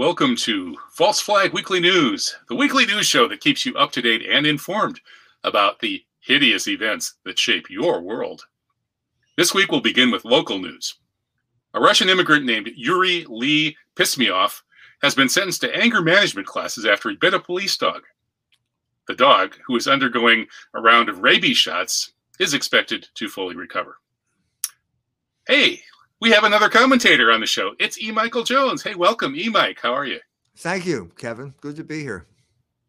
Welcome to False Flag Weekly News, the weekly news show that keeps you up to date and informed about the hideous events that shape your world. This week we'll begin with local news. A Russian immigrant named Yuri Lee Pismioff has been sentenced to anger management classes after he bit a police dog. The dog, who is undergoing a round of rabies shots, is expected to fully recover. Hey, we have another commentator on the show. It's E. Michael Jones. Hey, welcome, E. Mike. How are you? Thank you, Kevin. Good to be here.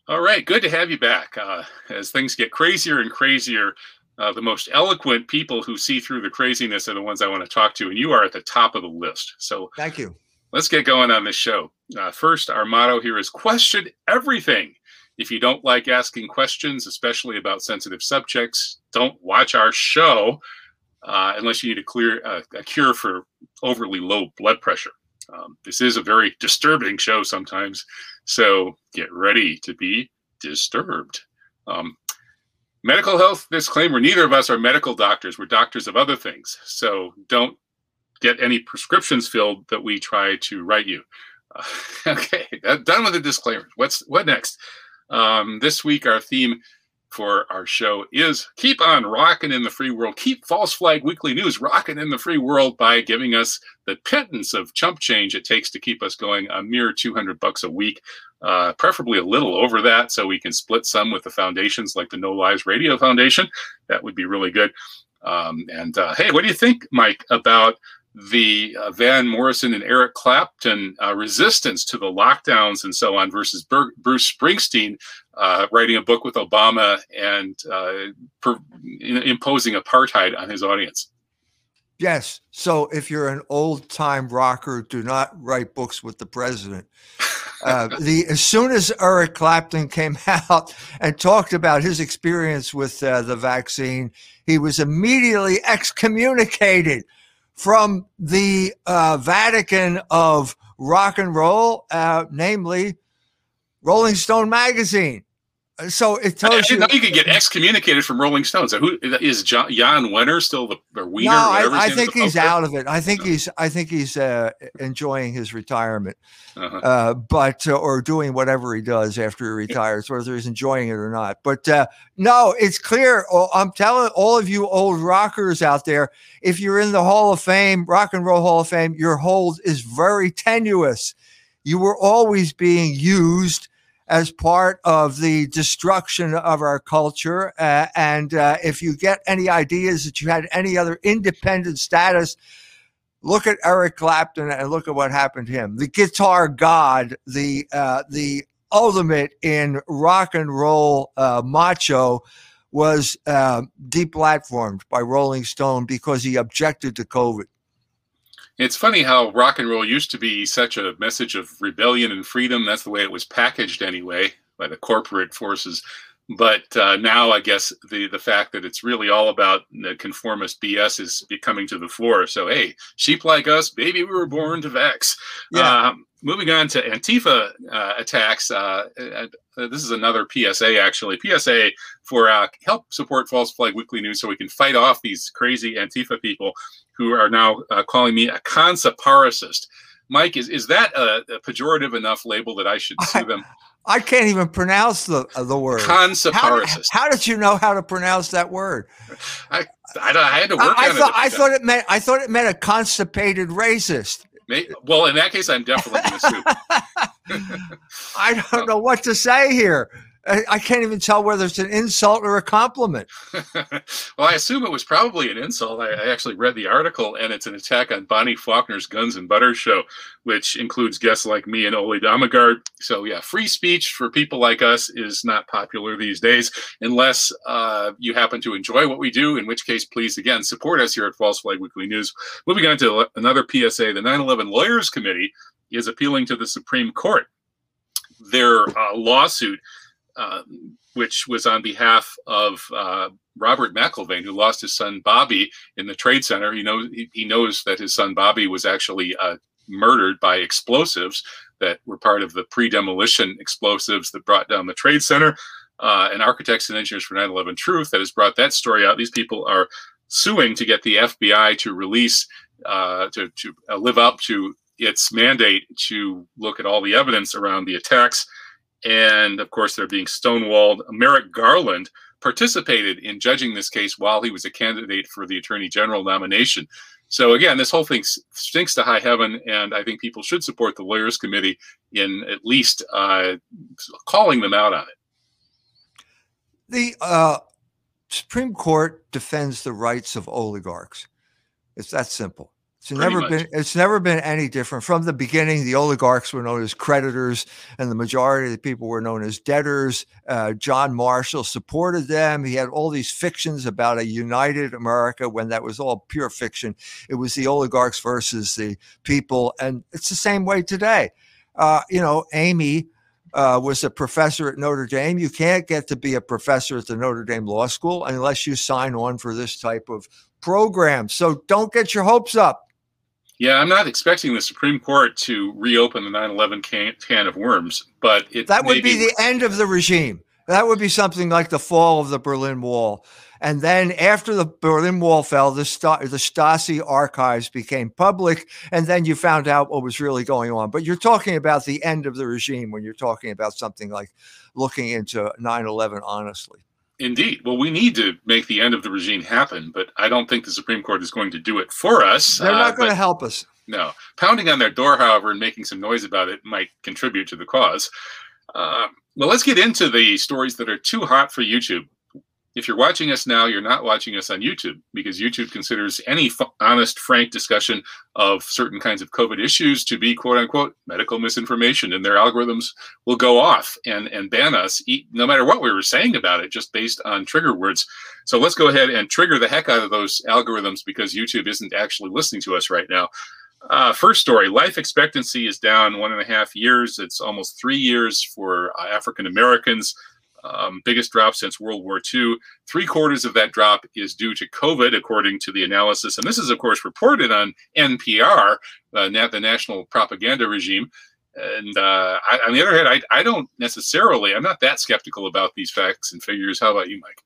All right, good to have you back. Uh, as things get crazier and crazier, uh, the most eloquent people who see through the craziness are the ones I want to talk to, and you are at the top of the list. So, thank you. Let's get going on this show. Uh, first, our motto here is question everything. If you don't like asking questions, especially about sensitive subjects, don't watch our show uh, unless you need a clear uh, a cure for overly low blood pressure. Um, this is a very disturbing show sometimes, so get ready to be disturbed. Um, medical health disclaimer: Neither of us are medical doctors. We're doctors of other things, so don't get any prescriptions filled that we try to write you. Uh, okay, done with the disclaimer. What's what next? Um, this week, our theme for our show is keep on rocking in the free world. Keep False Flag Weekly News rocking in the free world by giving us the pittance of chump change it takes to keep us going a mere 200 bucks a week, uh, preferably a little over that so we can split some with the foundations like the No Lies Radio Foundation. That would be really good. Um, and uh, hey, what do you think, Mike, about the uh, Van Morrison and Eric Clapton uh, resistance to the lockdowns and so on versus Bur- Bruce Springsteen uh, writing a book with Obama and uh, per- imposing apartheid on his audience. Yes. So if you're an old time rocker, do not write books with the president. Uh, the as soon as Eric Clapton came out and talked about his experience with uh, the vaccine, he was immediately excommunicated from the uh, Vatican of rock and roll, uh, namely Rolling Stone magazine. So it tells I, you. know you could get excommunicated from Rolling Stones. Who is John, Jann Wenner still the or Wiener? No, I, I think he's out of it. I think he's. I think he's uh, enjoying his retirement, uh-huh. uh, but uh, or doing whatever he does after he retires, whether he's enjoying it or not. But uh, no, it's clear. Oh, I'm telling all of you old rockers out there, if you're in the Hall of Fame, Rock and Roll Hall of Fame, your hold is very tenuous. You were always being used as part of the destruction of our culture. Uh, and uh, if you get any ideas that you had any other independent status, look at Eric Clapton and look at what happened to him. The guitar god, the uh, the ultimate in rock and roll uh, macho, was uh, deplatformed by Rolling Stone because he objected to COVID. It's funny how rock and roll used to be such a message of rebellion and freedom. That's the way it was packaged anyway by the corporate forces. But uh, now I guess the the fact that it's really all about the conformist BS is coming to the fore. So hey, sheep like us, baby, we were born to vex. Yeah. Um, moving on to Antifa uh, attacks. Uh, uh, this is another PSA, actually. PSA for uh, help support False Flag Weekly News so we can fight off these crazy Antifa people who are now uh, calling me a consaparicist. Mike, is, is that a, a, pejorative enough label that I should sue them? I can't even pronounce the uh, the word. Consaparicist. How, how, did you know how to pronounce that word? I, I, I had to work I, on thought, it. I thought it meant I thought it meant a constipated racist. well, in that case, I'm definitely going to sue. I don't know what to say here. I, can't even tell whether it's an insult or a compliment. well, I assume it was probably an insult. I, I, actually read the article, and it's an attack on Bonnie Faulkner's Guns and Butter show, which includes guests like me and Ole Dammegard. So, yeah, free speech for people like us is not popular these days, unless uh, you happen to enjoy what we do, in which case, please, again, support us here at False Flag Weekly News. Moving on to another PSA, the 9 11 Lawyers Committee is appealing to the Supreme Court. Their uh, lawsuit uh, which was on behalf of uh, Robert McIlvaine, who lost his son Bobby in the Trade Center. He knows he, he knows that his son Bobby was actually uh, murdered by explosives that were part of the pre-demolition explosives that brought down the Trade Center. Uh, and Architects and Engineers for 9/11 Truth that has brought that story out. These people are suing to get the FBI to release uh, to to live up to its mandate to look at all the evidence around the attacks. And of course, they're being stonewalled. Merrick Garland participated in judging this case while he was a candidate for the attorney general nomination. So again, this whole thing stinks to high heaven, and I think people should support the lawyers committee in at least uh, calling them out on it. The uh, Supreme Court defends the rights of oligarchs. It's that simple. It's never much. been it's never been any different from the beginning. The oligarchs were known as creditors, and the majority of the people were known as debtors. Uh, John Marshall supported them. He had all these fictions about a united America when that was all pure fiction. It was the oligarchs versus the people, and it's the same way today. Uh, you know, Amy uh, was a professor at Notre Dame. You can't get to be a professor at the Notre Dame Law School unless you sign on for this type of program. So don't get your hopes up. Yeah, I'm not expecting the Supreme Court to reopen the 9/11 can, can of worms, but it that would be, be the end of the regime. That would be something like the fall of the Berlin Wall. And then after the Berlin Wall fell, the, the Stasi archives became public, and then you found out what was really going on. But you're talking about the end of the regime when you're talking about something like looking into 9 11 honestly. Indeed. Well, we need to make the end of the regime happen, but I don't think the Supreme Court is going to do it for us. They're not uh, going to help us. No. Pounding on their door, however, and making some noise about it might contribute to the cause. Uh, well, let's get into the stories that are too hot for YouTube. If you're watching us now, you're not watching us on YouTube because YouTube considers any honest, frank discussion of certain kinds of COVID issues to be quote unquote medical misinformation, and their algorithms will go off and, and ban us, no matter what we were saying about it, just based on trigger words. So let's go ahead and trigger the heck out of those algorithms because YouTube isn't actually listening to us right now. Uh, first story life expectancy is down one and a half years. It's almost three years for uh, African Americans um, biggest drop since World War II. Three quarters of that drop is due to COVID, according to the analysis. And this is, of course, reported on NPR, uh, the national propaganda regime. And uh, I, on the other hand, I, I don't necessarily, I'm not that skeptical about these facts and figures. How about you, Mike?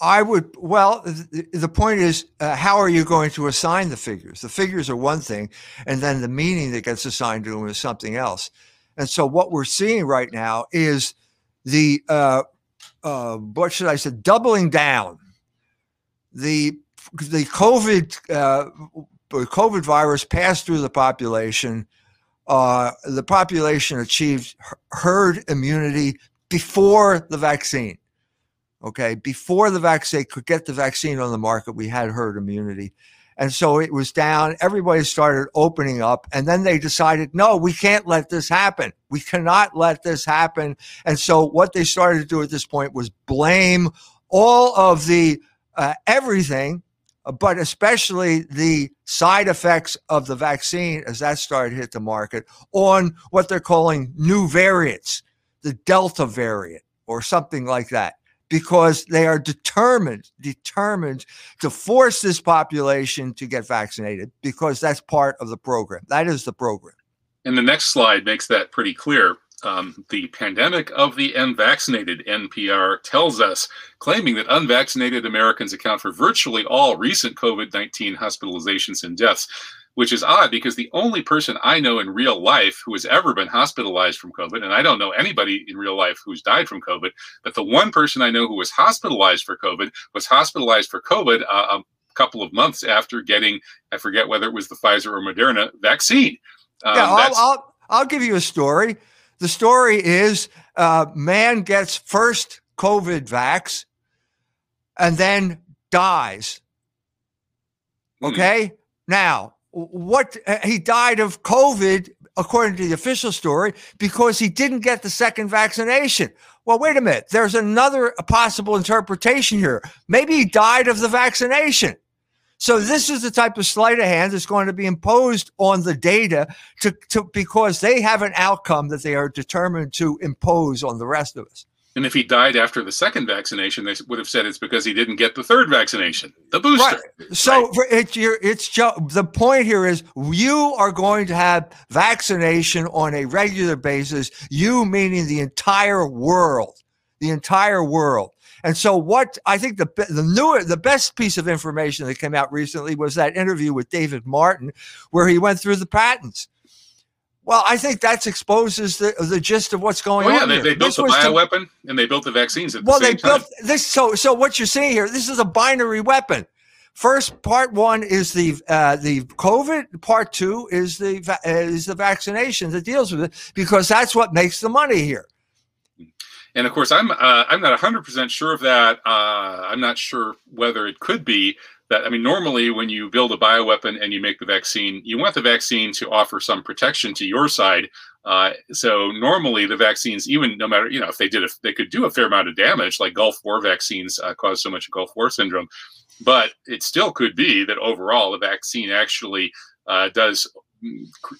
I would, well, the, point is, uh, how are you going to assign the figures? The figures are one thing, and then the meaning that gets assigned to them is something else. And so, what we're seeing right now is the uh, uh, what should I say, doubling down. The the COVID uh, COVID virus passed through the population. Uh, the population achieved herd immunity before the vaccine. Okay, before the vaccine could get the vaccine on the market, we had herd immunity. And so it was down. Everybody started opening up. And then they decided, no, we can't let this happen. We cannot let this happen. And so what they started to do at this point was blame all of the uh, everything, but especially the side effects of the vaccine as that started to hit the market on what they're calling new variants, the Delta variant or something like that because they are determined, determined to force this population to get vaccinated because that's part of the program. That is the program. And the next slide makes that pretty clear. Um, the pandemic of the unvaccinated, NPR tells us, claiming that unvaccinated Americans account for virtually all recent COVID 19 hospitalizations and deaths which is odd because the only person I know in real life who has ever been hospitalized from COVID, and I don't know anybody in real life who's died from COVID, but the one person I know who was hospitalized for COVID was hospitalized for COVID uh, a couple of months after getting, I forget whether it was the Pfizer or Moderna vaccine. Um, yeah, I'll, I'll, I'll, give you a story. The story is uh, man gets first COVID vax and then dies. Hmm. Okay. Hmm. Now, what uh, he died of COVID, according to the official story, because he didn't get the second vaccination. Well, wait a minute. There's another possible interpretation here. Maybe he died of the vaccination. So this is the type of sleight of hand that's going to be imposed on the data to, to because they have an outcome that they are determined to impose on the rest of us. And if he died after the second vaccination, they would have said it's because he didn't get the third vaccination, the booster. Right. So right. it's your, it's the point here is you are going to have vaccination on a regular basis. You meaning the entire world, the entire world. And so, what I think the the newer, the best piece of information that came out recently was that interview with David Martin, where he went through the patents. Well, I think that exposes the the gist of what's going oh, yeah, on. They, here. they built This the was to- bioweapon and they built the vaccines at well, the they same time. built this. So, so what you're seeing here, this is a binary weapon. First, part one is the uh, the COVID. Part two is the va- is the vaccination that deals with it because that's what makes the money here. And of course, I'm uh, I'm not 100 percent sure of that. Uh, I'm not sure whether it could be that. I mean, normally when you build a bioweapon and you make the vaccine, you want the vaccine to offer some protection to your side. Uh, so normally the vaccines, even no matter you know if they did if they could do a fair amount of damage, like Gulf War vaccines uh, cause so much Gulf War syndrome, but it still could be that overall the vaccine actually uh, does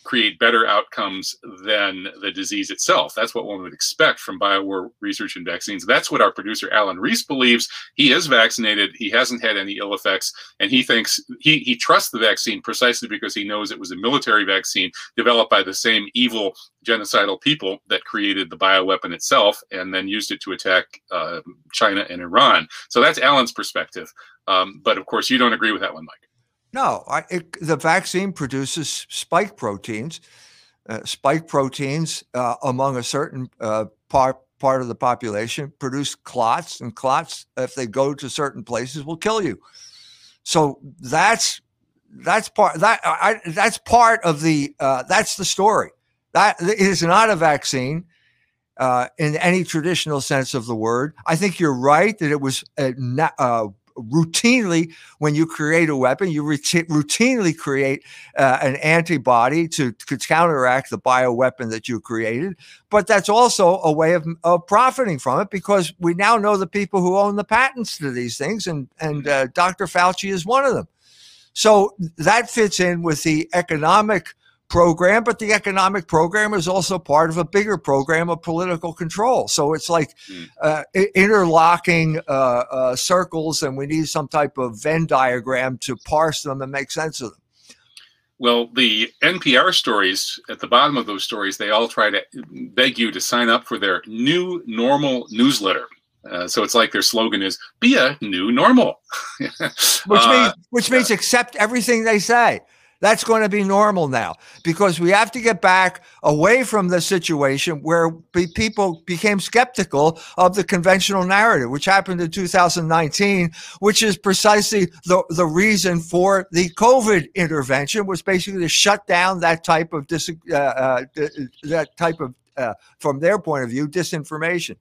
create better outcomes than the disease itself. That's what one would expect from biowar research and vaccines. That's what our producer Alan Reese believes. He is vaccinated. He hasn't had any ill effects, and he thinks he he trusts the vaccine precisely because he knows it was a military vaccine developed by the same evil genocidal people that created the bioweapon itself and then used it to attack uh, China and Iran. So that's Alan's perspective. Um, but of course, you don't agree with that one, Mike. No, I, it, the vaccine produces spike proteins. Uh, spike proteins uh, among a certain uh, part part of the population produce clots, and clots, if they go to certain places, will kill you. So that's that's part that I, that's part of the uh, that's the story. That it is not a vaccine uh, in any traditional sense of the word. I think you're right that it was na- uh, routinely when you create a weapon, you routi- routinely create uh, an antibody to, to counteract the bioweapon that you created. But that's also a way of, of profiting from it because we now know the people who own the patents to these things, and and uh, Dr. Fauci is one of them. So that fits in with the economic program, but the economic program is also part of a bigger program of political control. So it's like Mm. uh, interlocking uh, uh, circles, and we need some type of Venn diagram to parse them and make sense of them. Well, the NPR stories at the bottom of those stories, they all try to beg you to sign up for their new normal newsletter. Uh, so it's like their slogan is "Be a new normal." Which Uh, means which means accept everything they say. That's going to be normal now because we have to get back away from the situation where pe- people became skeptical of the conventional narrative, which happened in 2019, which is precisely the, the reason for the COVID intervention was basically to shut down that type of dis, uh, uh, that type of uh, from their point of view disinformation.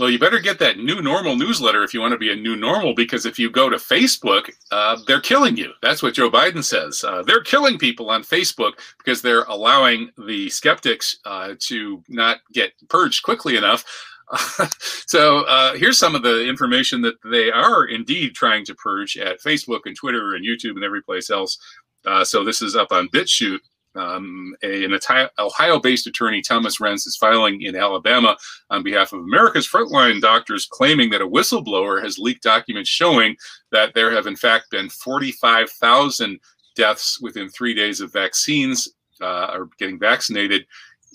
Well, you better get that new normal newsletter if you want to be a new normal, because if you go to Facebook, uh, they're killing you. That's what Joe Biden says. Uh, they're killing people on Facebook because they're allowing the skeptics uh, to not get purged quickly enough. so uh, here's some of the information that they are indeed trying to purge at Facebook and Twitter and YouTube and every place else. Uh, so this is up on BitChute. Um, an Ohio-based attorney, Thomas Renz, is filing in Alabama on behalf of America's frontline doctors, claiming that a whistleblower has leaked documents showing that there have in fact been 45,000 deaths within three days of vaccines uh, or getting vaccinated,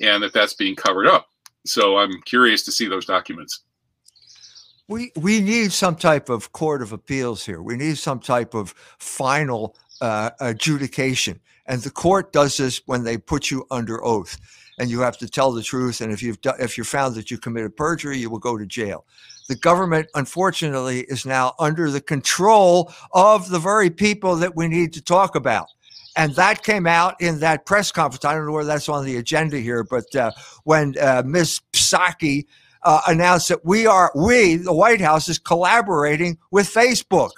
and that that's being covered up. So I'm curious to see those documents. We we need some type of court of appeals here. We need some type of final uh, adjudication, and the court does this when they put you under oath, and you have to tell the truth. And if you've if you're found that you committed perjury, you will go to jail. The government, unfortunately, is now under the control of the very people that we need to talk about. And that came out in that press conference. I don't know where that's on the agenda here, but uh, when uh, Ms. Psaki uh, announced that we are, we, the White House, is collaborating with Facebook.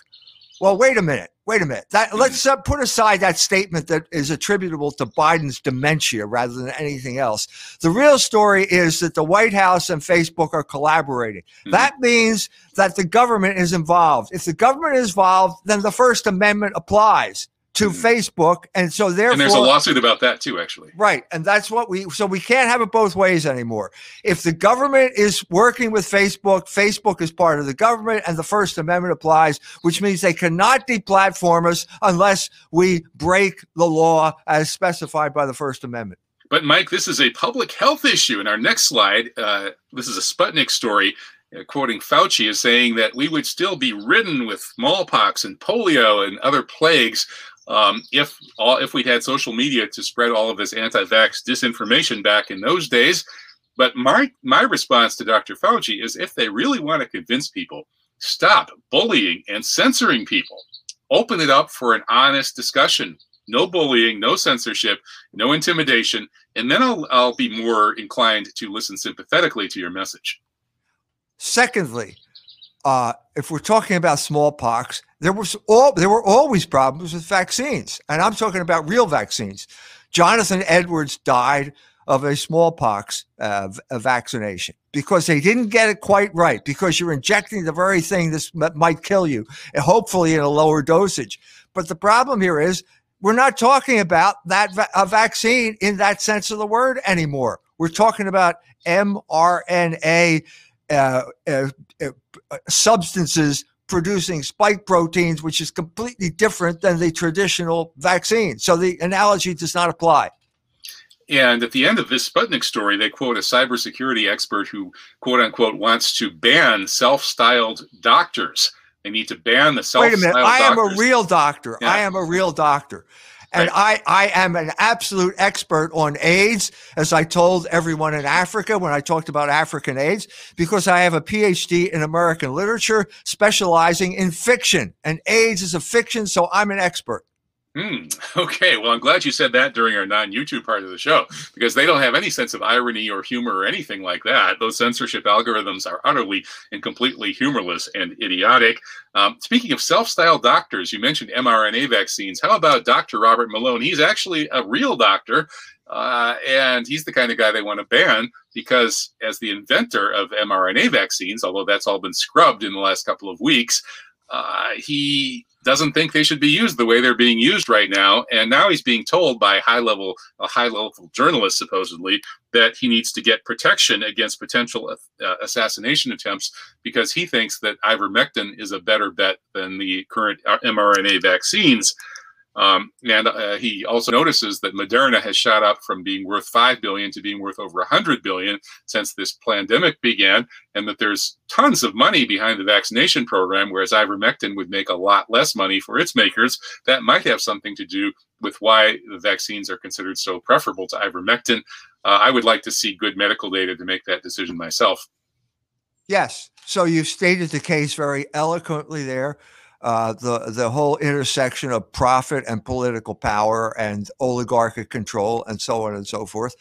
Well, wait a minute. Wait a minute. That, let's uh, put aside that statement that is attributable to Biden's dementia rather than anything else. The real story is that the White House and Facebook are collaborating. Mhm. That means that the government is involved. If the government is involved, then the First Amendment applies to Mhm. Facebook, and so therefore, And there's a lawsuit about that too, actually. Right. And that's what we, so we can't have it both ways anymore. If the government is working with Facebook, Facebook is part of the government and the First Amendment applies, which means they cannot deplatform us unless we break the law as specified by the First Amendment. But Mike, this is a public health issue. In our next slide, uh, this is a Sputnik story. uh, quoting Fauci, is saying that we would still be ridden with smallpox and polio and other plagues um, if all if we'd had social media to spread all of this anti-vax disinformation back in those days. But my my response to Dr. Fauci is if they really want to convince people, stop bullying and censoring people. Open it up for an honest discussion. No bullying, no censorship, no intimidation, and then I'll I'll be more inclined to listen sympathetically to your message. Secondly, uh, if we're talking about smallpox, there was all there were always problems with vaccines, and I'm talking about real vaccines. Jonathan Edwards died of a smallpox uh, a vaccination because they didn't get it quite right because you're injecting the very thing this might kill you, hopefully in a lower dosage. But the problem here is we're not talking about that va- a vaccine in that sense of the word anymore. We're talking about mRNA uh, uh, uh, substances producing spike proteins, which is completely different than the traditional vaccine. So the analogy does not apply. And at the end of this Sputnik story, they quote a cybersecurity expert who, quote unquote, wants to ban self styled doctors. They need to ban the self styled doctors. Wait a minute. I am a real doctor. Yeah. I am a real doctor. And right. I, I am an absolute expert on AIDS, as I told everyone in Africa when I talked about African AIDS, because I have a PhD in American literature specializing in fiction. And AIDS is a fiction, so I'm an expert. Hmm. Okay. Well, I'm glad you said that during our non YouTube part of the show because they don't have any sense of irony or humor or anything like that. Those censorship algorithms are utterly and completely humorless and idiotic. Um, speaking of self styled doctors, you mentioned mRNA vaccines. How about Dr. Robert Malone? He's actually a real doctor. Uh, and he's the kind of guy they want to ban because, as the inventor of mRNA vaccines, although that's all been scrubbed in the last couple of weeks, uh, he doesn't think they should be used the way they're being used right now. And now he's being told by high level, a high level journalist supposedly, that he needs to get protection against potential uh, assassination attempts because he thinks that ivermectin is a better bet than the current uh, mRNA vaccines. Um, and uh, he also notices that Moderna has shot up from being worth five billion to being worth over a hundred billion since this pandemic began, and that there's tons of money behind the vaccination program, whereas ivermectin would make a lot less money for its makers. That might have something to do with why the vaccines are considered so preferable to ivermectin. Uh, I would like to see good medical data to make that decision myself. Yes. So you've stated the case very eloquently there uh, the the whole intersection of profit and political power and oligarchic control and so on and so forth,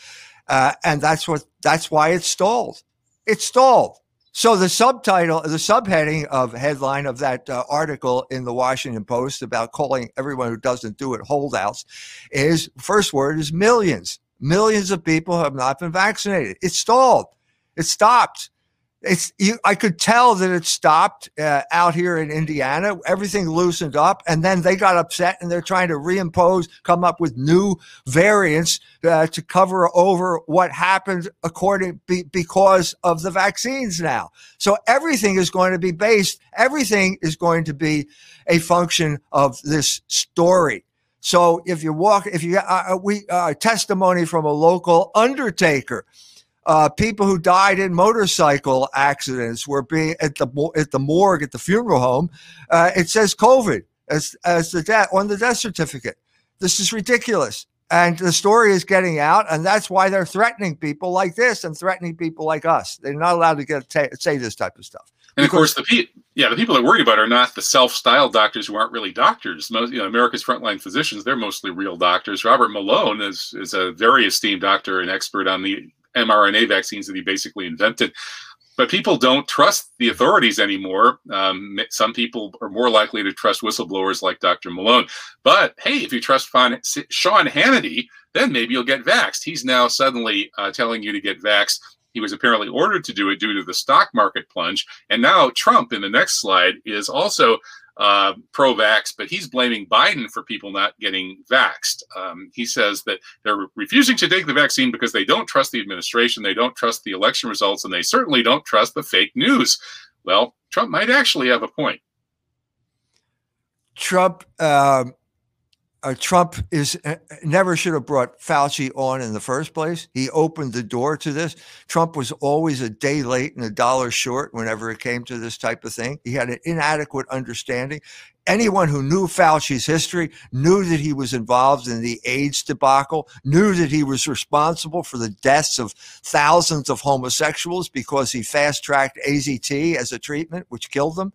uh, and that's what that's why it stalled. It stalled. So the subtitle, the subheading of headline of that uh, article in the Washington Post about calling everyone who doesn't do it holdouts is first word is millions. Millions of people have not been vaccinated. It stalled. It stopped it's you, I could tell that it stopped uh, out here in Indiana. Everything loosened up, and then they got upset, and they're trying to reimpose, come up with new variants uh, to cover over what happened according be, because of the vaccines now. So everything is going to be based. Everything is going to be a function of this story. So if you walk, if you uh, uh we uh, testimony from a local undertaker uh, people who died in motorcycle accidents were being at the at the morgue at the funeral home. Uh, it says COVID as as the death on the death certificate. This is ridiculous, and the story is getting out, and that's why they're threatening people like this and threatening people like us. They're not allowed to get t- say this type of stuff. And of course, the pe- yeah, the people that worry about are not the self-styled doctors who aren't really doctors. Most, you know, America's frontline physicians, they're mostly real doctors. Robert Malone is is a very esteemed doctor and expert on the mRNA vaccines that he basically invented. But people don't trust the authorities anymore. Um, some people are more likely to trust whistleblowers like Dr. Malone. But hey, if you trust Sean Hannity, then maybe you'll get vaxxed. He's now suddenly uh, telling you to get vaxxed. He was apparently ordered to do it due to the stock market plunge. And now Trump, in the next slide, is also uh, pro vax, but he's blaming Biden for people not getting vaxxed. Um, he says that they're refusing to take the vaccine because they don't trust the administration, they don't trust the election results, and they certainly don't trust the fake news. Well, Trump might actually have a point. Trump, uh, uh, Trump is uh, never should have brought Fauci on in the first place. He opened the door to this. Trump was always a day late and a dollar short whenever it came to this type of thing. He had an inadequate understanding. Anyone who knew Fauci's history knew that he was involved in the AIDS debacle, knew that he was responsible for the deaths of thousands of homosexuals because he fast tracked AZT as a treatment, which killed them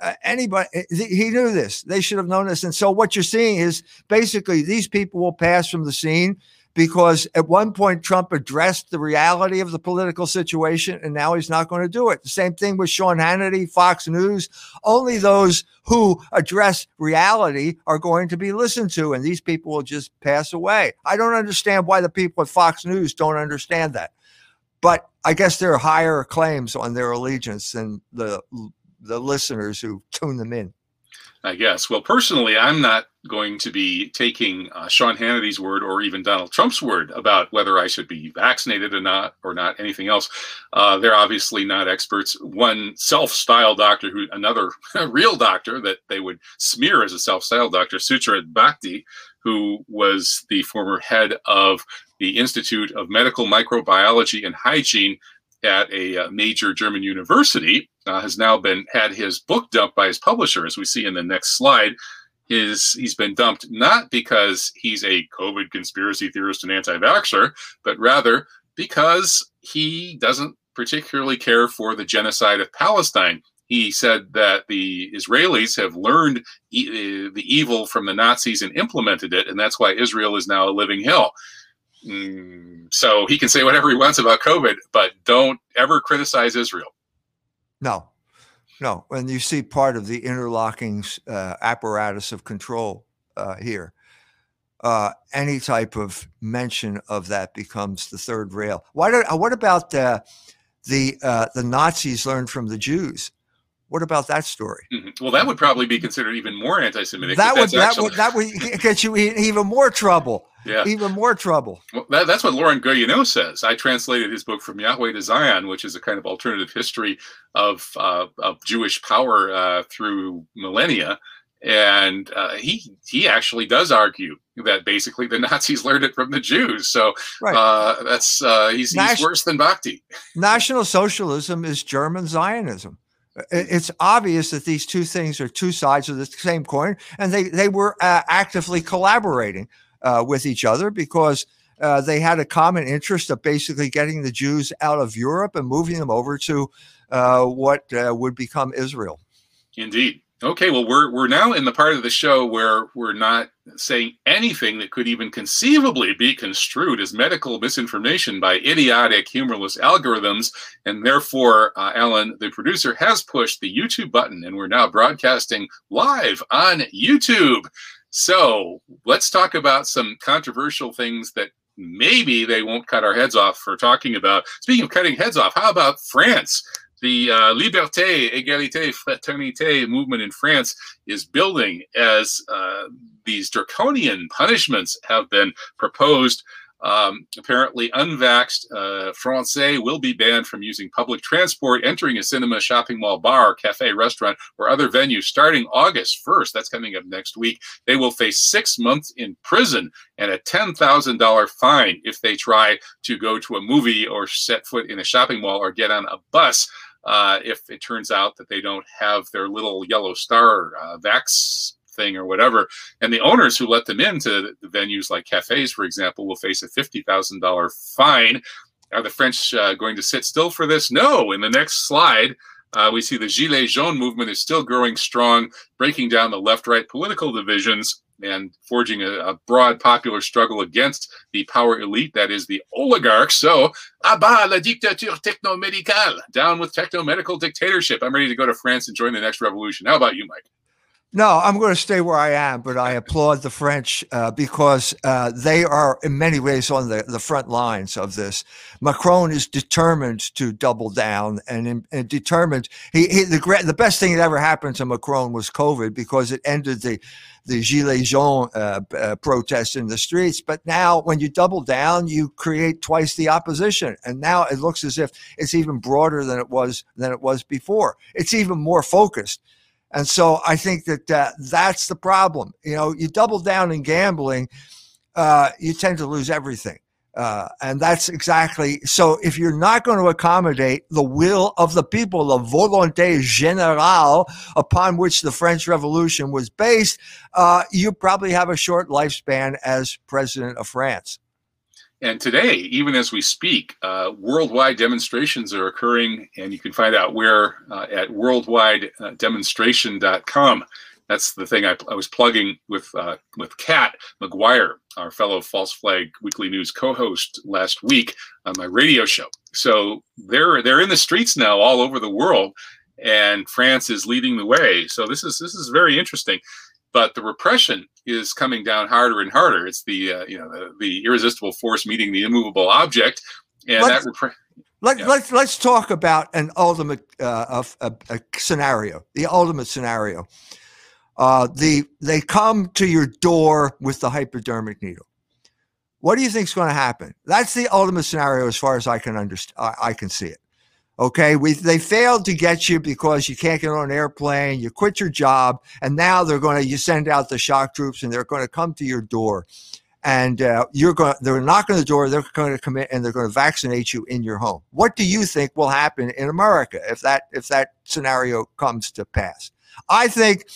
uh, anybody eh, he knew this they should have known this and so what you're seeing is basically these people will pass from the scene because at one point Trump addressed the reality of the political situation and now he's not going to do it. The same thing with Sean Hannity, Fox News. Only those who address reality are going to be listened to and these people will just pass away. I don't understand why the people at Fox News don't understand that. But I guess there are higher claims on their allegiance than the the listeners who tune them in. I guess. Well, personally, I'm not going to be taking uh, Sean Hannity's word or even Donald Trump's word about whether I should be vaccinated or not, or not anything else. Uh, they're obviously not experts. One self-styled doctor, who another real doctor that they would smear as a self-styled doctor, Sucharit Bhakdi, who was the former head of the Institute of Medical Microbiology and Hygiene at a uh, major German university, uh, has now been had his book dumped by his publisher, as we see in the next slide. His he's been dumped not because he's a COVID conspiracy theorist and anti-vaxxer, but rather because he doesn't particularly care for the genocide of Palestine. He said that the Israelis have learned e- the evil from the Nazis and implemented it, and that's why Israel is now a living hell. Mm, so he can say whatever he wants about COVID, but don't ever criticize Israel. No, no. And you see part of the interlocking uh, apparatus of control uh, here. Uh, any type of mention of that becomes the third rail. Why do, uh, what about uh, the uh, the Nazis learned from the Jews? What about that story? Mm-hmm. Well, that would probably be considered even more anti-Semitic. That would that would that would get you even more trouble. Yeah, even more trouble. Well, that, that's what Laurent Guyénot says. I translated his book from Yahweh to Zion, which is a kind of alternative history of uh, of Jewish power uh, through millennia, and uh, he he actually does argue that basically the Nazis learned it from the Jews. So right. Uh, that's uh, he's, he's worse than Bhakdi. National Socialism is German Zionism it's obvious that these two things are two sides of the same coin, and they they were uh, actively collaborating uh, with each other because uh, they had a common interest of basically getting the Jews out of Europe and moving them over to uh, what uh, would become Israel. Indeed. Okay, well, we're we're now in the part of the show where we're not saying anything that could even conceivably be construed as medical misinformation by idiotic, humorless algorithms, and therefore, uh, Alan, the producer, has pushed the YouTube button, and we're now broadcasting live on YouTube. So let's talk about some controversial things that maybe they won't cut our heads off for talking about. Speaking of cutting heads off, how about France? The uh, liberté, égalité, fraternité movement in France is building as uh, these draconian punishments have been proposed. Um, apparently, unvaxxed uh, Francais will be banned from using public transport, entering a cinema, shopping mall, bar, cafe, restaurant, or other venue starting August 1st. That's coming up next week. They will face six months in prison and a $10,000 fine if they try to go to a movie or set foot in a shopping mall or get on a bus uh, if it turns out that they don't have their little yellow star uh, vax thing or whatever. And the owners who let them into venues like cafes, for example, will face a $50,000 fine. Are the French uh, going to sit still for this? No. In the next slide, uh, we see the Gilets jaunes movement is still growing strong, breaking down the left right political divisions and forging a, a, broad popular struggle against the power elite, that is the oligarchs. So, abat la dictature technomédicale, down with technomedical dictatorship. I'm ready to go to France and join the next revolution. How about you, Mike? No, I'm going to stay where I am, but I applaud the French uh, because uh, they are, in many ways, on the, the front lines of this. Macron is determined to double down and, and determined. He, he the the best thing that ever happened to Macron was COVID because it ended the the Gilets jaunes uh, uh, protests in the streets. But now, when you double down, you create twice the opposition, and now it looks as if it's even broader than it was than it was before. It's even more focused And so I think that uh, that's the problem. You know, you double down in gambling, uh, you tend to lose everything. Uh, and that's exactly so. If you're not going to accommodate the will of the people, the volonté générale upon which the French Revolution was based, uh, you probably have a short lifespan as president of France. And today, even as we speak, uh, worldwide demonstrations are occurring, and you can find out where uh, at worldwidedemonstration.com. That's the thing I, I was plugging with uh, with Kat McGuire, our fellow False Flag Weekly News co-host last week on my radio show. So they're they're in the streets now all over the world, and France is leading the way. So this is this is very interesting. But the repression is coming down harder and harder. It's the uh, you know the, the, irresistible force meeting the immovable object, and let's, that. Repre- let, yeah. let's let's talk about an ultimate uh, a, a scenario, the ultimate scenario. Uh, the they come to your door with the hypodermic needle. What do you think is going to happen? That's the ultimate scenario, as far as I can understand. I, I can see it. Okay, we they failed to get you because you can't get on an airplane. You quit your job, and now they're going to you send out the shock troops, and they're going to come to your door, and uh, you're going. They're knocking on the door. They're going to come in, and they're going to vaccinate you in your home. What do you think will happen in America if that if that scenario comes to pass? I think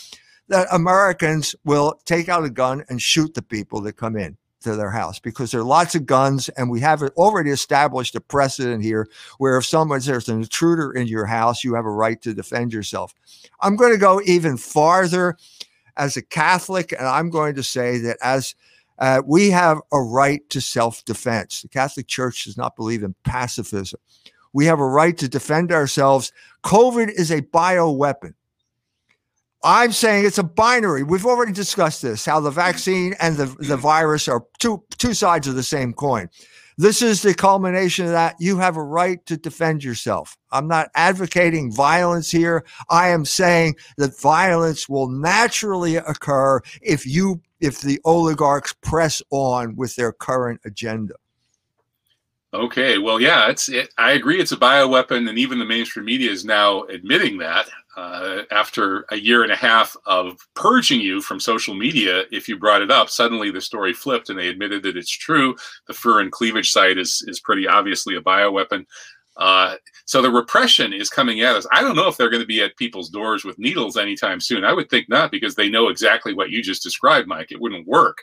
that Americans will take out a gun and shoot the people that come in to their house because there are lots of guns and we have already established a precedent here where if someone there's an intruder in your house you have a right to defend yourself. I'm going to go even farther as a catholic and i'm going to say that as uh, we have a right to self-defense. The catholic church does not believe in pacifism. We have a right to defend ourselves. Covid is a bioweapon I'm saying it's a binary. We've already discussed this, how the vaccine and the, the virus are two two sides of the same coin. This is the culmination of that. You have a right to defend yourself. I'm not advocating violence here. I am saying that violence will naturally occur if you if the oligarchs press on with their current agenda. Okay, well, yeah, it's. It, I agree. It's a bioweapon, and even the mainstream media is now admitting that. Uh, after a year and a half of purging you from social media, if you brought it up, suddenly the story flipped, and they admitted that it's true. The furin cleavage site is is pretty obviously a bioweapon. Uh, so the repression is coming at us. I don't know if they're going to be at people's doors with needles anytime soon. I would think not, because they know exactly what you just described, Mike. It wouldn't work.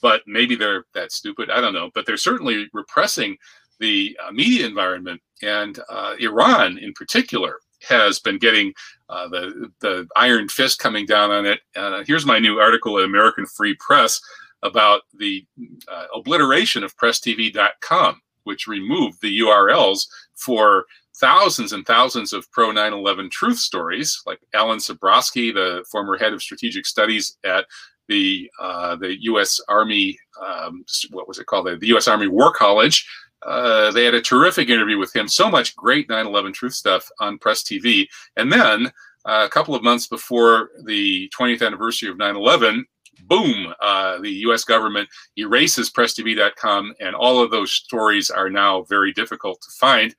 But maybe they're that stupid. I don't know. But they're certainly repressing the uh, media environment and uh, Iran in particular has been getting uh, the the iron fist coming down on it. Uh, here's my new article at American Free Press about the uh, obliteration of PressTV.com, which removed the URLs for thousands and thousands of pro 9/11 truth stories, like Alan Sabrosky, the former head of strategic studies at the uh, the U.S. Army, um, what was it called? The U.S. Army War College, uh, they had a terrific interview with him. So much great 9 11 truth stuff on Press TV. And then uh, a couple of months before the 20th anniversary of 9 11, boom, uh, the US government erases PressTV.com, and all of those stories are now very difficult to find.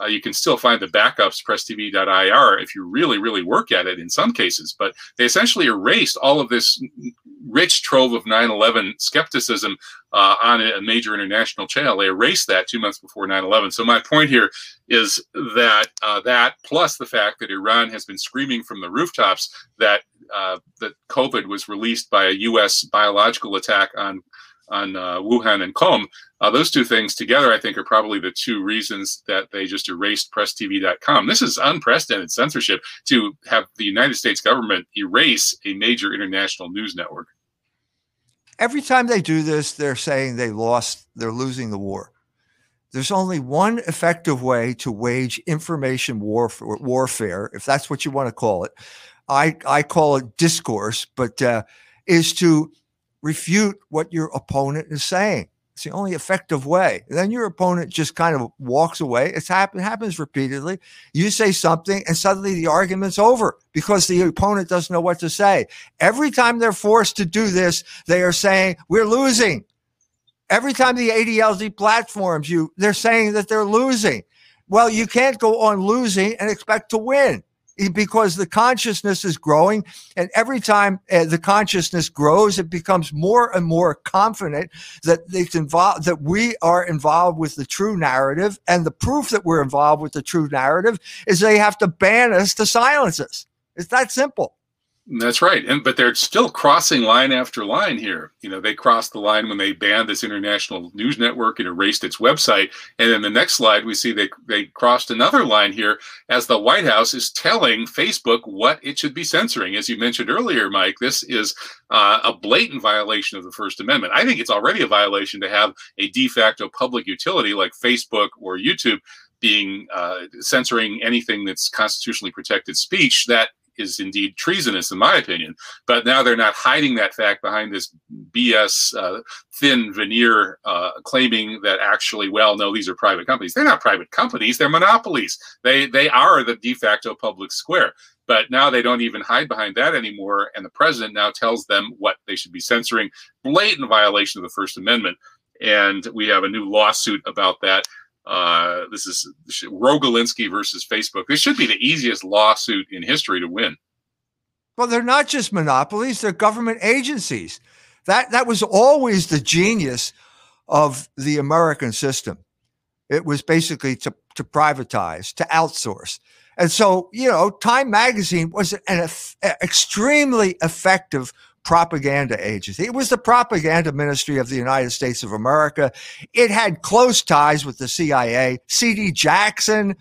Uh, you can still find the backups, presstv.ir, if you really, really work at it in some cases. But they essentially erased all of this rich trove of 9 11 skepticism uh, on a major international channel. They erased that two months before 9 11. So, my point here is that uh, that plus the fact that Iran has been screaming from the rooftops that uh, that COVID was released by a U.S. biological attack on on uh, Wuhan and Qom. Uh, those two things together, I think, are probably the two reasons that they just erased PressTV.com. This is unprecedented censorship to have the United States government erase a major international news network. Every time they do this, they're saying they lost, they're losing the war. There's only one effective way to wage information warfare, warfare if that's what you want to call it. I, I call it discourse, but uh, is to refute what your opponent is saying. It's the only effective way. then your opponent just kind of walks away. It's happen happens repeatedly. You say something, and suddenly the argument's over because the opponent doesn't know what to say. Every time they're forced to do this, they are saying we're losing. Every time the ADL deplatforms you, they're saying that they're losing. Well, you can't go on losing and expect to win. Because the consciousness is growing. And every time uh, the consciousness grows, it becomes more and more confident that it's involved, that we are involved with the true narrative. And the proof that we're involved with the true narrative is they have to ban us to silence us. It's that simple. That's right. And but they're still crossing line after line here. You know, they crossed the line when they banned this international news network and erased its website. And then the next slide we see they they crossed another line here as the White House is telling Facebook what it should be censoring. As you mentioned earlier, Mike, this is uh, a blatant violation of the First Amendment. I think it's already a violation to have a de facto public utility like Facebook or YouTube being uh, censoring anything that's constitutionally protected speech that is indeed treasonous, in my opinion. But now they're not hiding that fact behind this BS uh, thin veneer, uh, claiming that actually, well, no, these are private companies. They're not private companies; they're monopolies. They they are the de facto public square. But now they don't even hide behind that anymore, and the president now tells them what they should be censoring. Blatant violation of the First Amendment, and we have a new lawsuit about that. Uh, this is Rogolinsky versus Facebook. This should be the easiest lawsuit in history to win. Well, they're not just monopolies; they're government agencies. That that was always the genius of the American system. It was basically to to privatize, to outsource. And so, you know, Time Magazine was an extremely effective propaganda agency. It was the propaganda ministry of the United States of America. It had close ties with the CIA. C.D. Jackson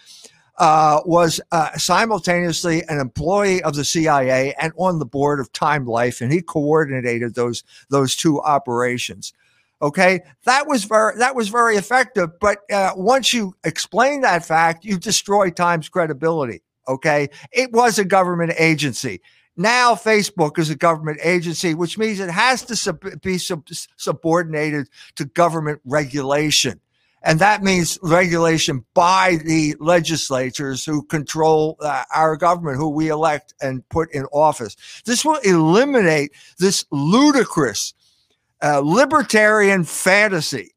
uh, was uh, simultaneously an employee of the CIA and on the board of Time Life, and he coordinated those those two operations. Okay, that was very that was very effective. But uh, once you explain that fact, you destroy Time's credibility. Okay, it was a government agency. Now, Facebook is a government agency, which means it has to sub- be sub- subordinated to government regulation. And that means regulation by the legislatures who control uh, our government, who we elect and put in office. This will eliminate this ludicrous uh, libertarian fantasy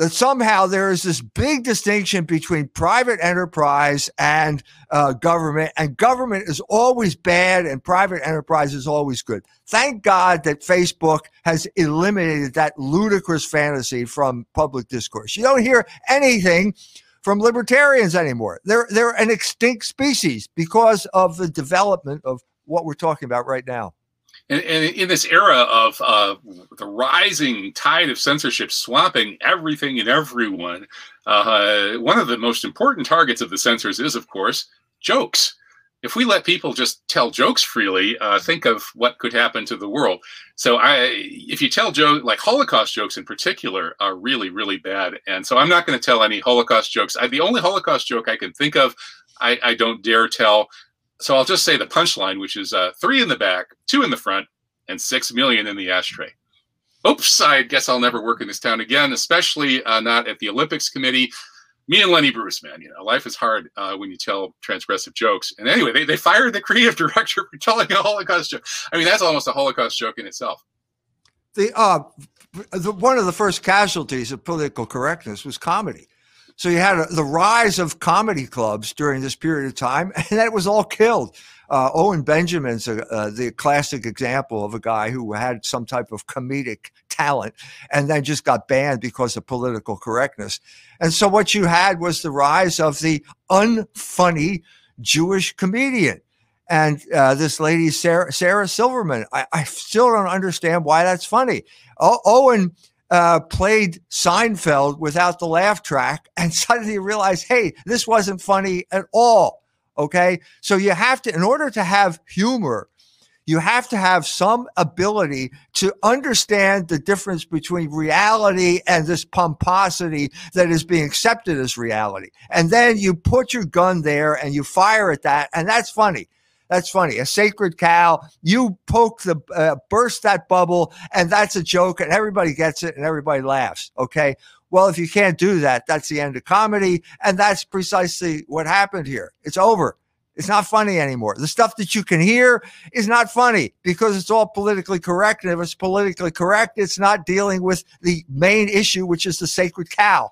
that somehow there is this big distinction between private enterprise and uh, government, and government is always bad and private enterprise is always good. Thank God that Facebook has eliminated that ludicrous fantasy from public discourse. You don't hear anything from libertarians anymore. They're they're an extinct species because of the development of what we're talking about right now. And, and, in this era of uh, the rising tide of censorship swamping everything and everyone, uh, one of the most important targets of the censors is, of course, jokes. If we let people just tell jokes freely, uh, think of what could happen to the world. So, I, if you tell jokes, like Holocaust jokes in particular, are really, really bad. And so, I'm not going to tell any Holocaust jokes. I, the only Holocaust joke I can think of, I, I don't dare tell so I'll just say the punchline, which is uh, three in the back, two in the front, and six million in the ashtray. Oops, I guess I'll never work in this town again, especially uh, not at the Olympics committee. Me and Lenny Bruce, man, you know, life is hard uh, when you tell transgressive jokes. And anyway, they, they fired the creative director for telling a Holocaust joke. I mean, that's almost a Holocaust joke in itself. The, uh, the one of the first casualties of political correctness was comedy. So you had a, the rise of comedy clubs during this period of time, and that was all killed. Uh, Owen Benjamin's a, uh, the classic example of a guy who had some type of comedic talent and then just got banned because of political correctness. And so what you had was the rise of the unfunny Jewish comedian. And uh, this lady, Sarah, Sarah Silverman, I, I, still don't understand why that's funny. O- Owen uh, played Seinfeld without the laugh track and suddenly realized, hey, this wasn't funny at all. Okay. So you have to, in order to have humor, you have to have some ability to understand the difference between reality and this pomposity that is being accepted as reality. And then you put your gun there and you fire at that. And that's funny. That's funny. A sacred cow. You poke the uh, burst that bubble, and that's a joke, and everybody gets it, and everybody laughs. Okay. Well, if you can't do that, that's the end of comedy, and that's precisely what happened here. It's over. It's not funny anymore. The stuff that you can hear is not funny because it's all politically correct. And if it's politically correct, it's not dealing with the main issue, which is the sacred cow.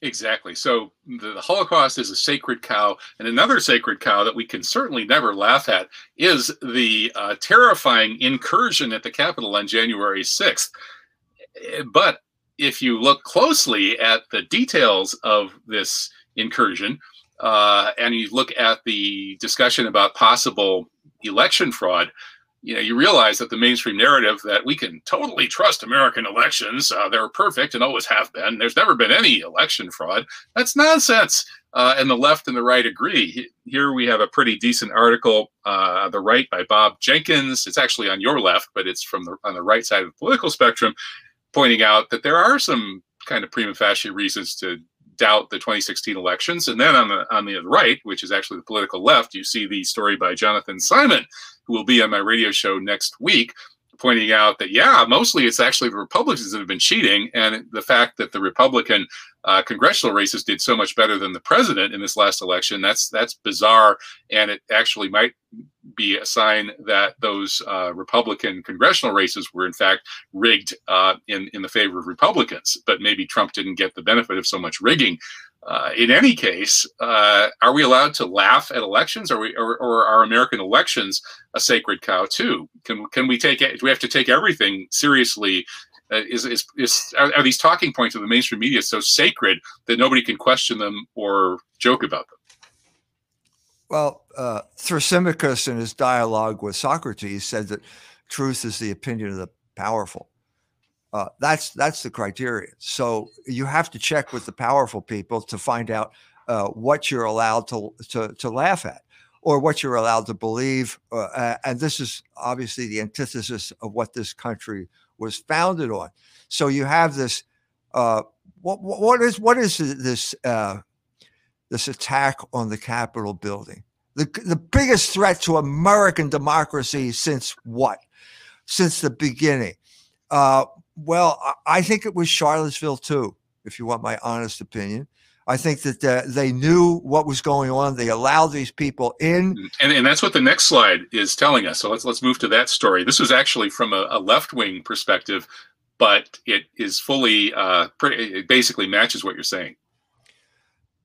Exactly. So the, the, Holocaust is a sacred cow, and another sacred cow that we can certainly never laugh at is the uh, terrifying incursion at the Capitol on January 6th. But if you look closely at the details of this incursion, uh, and you look at the discussion about possible election fraud, you know, you realize that the mainstream narrative that we can totally trust American elections, uh, they're perfect and always have been. There's never been any election fraud. That's nonsense. Uh, and the left and the right agree. Here we have a pretty decent article uh, the right by Bob Jenkins. It's actually on your left, but it's from the on the right side of the political spectrum, pointing out that there are some kind of prima facie reasons to doubt the 2016 elections. And then on the on the right, which is actually the political left, you see the story by Jonathan Simon, who will be on my radio show next week, pointing out that yeah, mostly it's actually the Republicans that have been cheating, and the fact that the Republican uh, congressional races did so much better than the president in this last election that's that's bizarre, and it actually might be a sign that those uh, Republican congressional races were in fact rigged uh, in in the favor of Republicans. But maybe Trump didn't get the benefit of so much rigging. Uh, in any case, uh, are we allowed to laugh at elections? Are we, or, or, are American elections a sacred cow too? Can can we take it? Do we have to take everything seriously? Uh, is is, is are, are, these talking points of the mainstream media so sacred that nobody can question them or joke about them? Well, uh, Thrasymachus, in his dialogue with Socrates, said that truth is the opinion of the powerful. Uh, that's that's the criteria. So you have to check with the powerful people to find out uh, what you're allowed to, to to laugh at, or what you're allowed to believe. Uh, and this is obviously the antithesis of what this country was founded on. So you have this. Uh, what what is what is this uh, this attack on the Capitol building? The the biggest threat to American democracy since what? Since the beginning. Uh, well, I think it was Charlottesville too, if you want my honest opinion. I think that uh, they knew what was going on. They allowed these people in, and, and that's what the next slide is telling us. So let's let's move to that story. This was actually from a, a left wing perspective, but it is fully, uh, pretty, it basically matches what you're saying.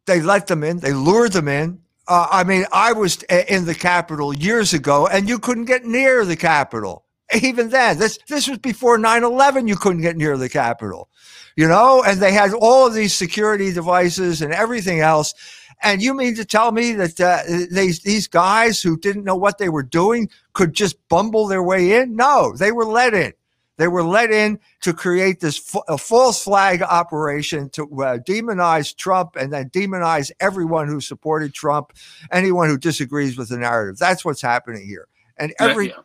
They let them in. They lured them in. Uh, I mean, I was in the Capitol years ago, and you couldn't get near the Capitol even then, this this was before 9-11, you couldn't get near the Capitol, you know, and they had all of these security devices and everything else. And you mean to tell me that uh, these these guys who didn't know what they were doing could just bumble their way in? No, they were let in. They were let in to create this f- false flag operation to uh, demonize Trump and then demonize everyone who supported Trump, anyone who disagrees with the narrative. That's what's happening here. And every yeah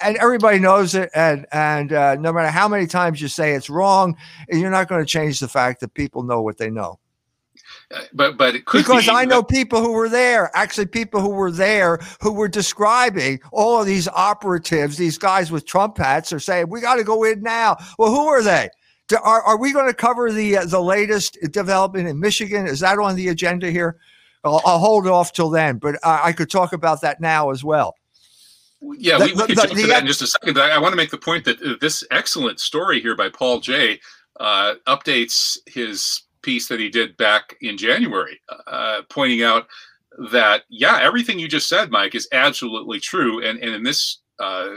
and everybody knows it. And and uh, no matter how many times you say it's wrong, you're not going to change the fact that people know what they know. Uh, but but because be, I know people who were there, actually people who were there who were describing all of these operatives, these guys with Trump hats, are saying we got to go in now. Well, who are they? Are, are we going to cover the uh, the latest development in Michigan? Is that on the agenda here? I'll, I'll hold off till then, but I, I could talk about that now as well. Yeah, the, we, we could jump to that in just a second. I, I want to make the point that uh, this excellent story here by Paul Jay uh, updates his piece that he did back in January, uh, pointing out that yeah, everything you just said, Mike, is absolutely true. And and in this uh,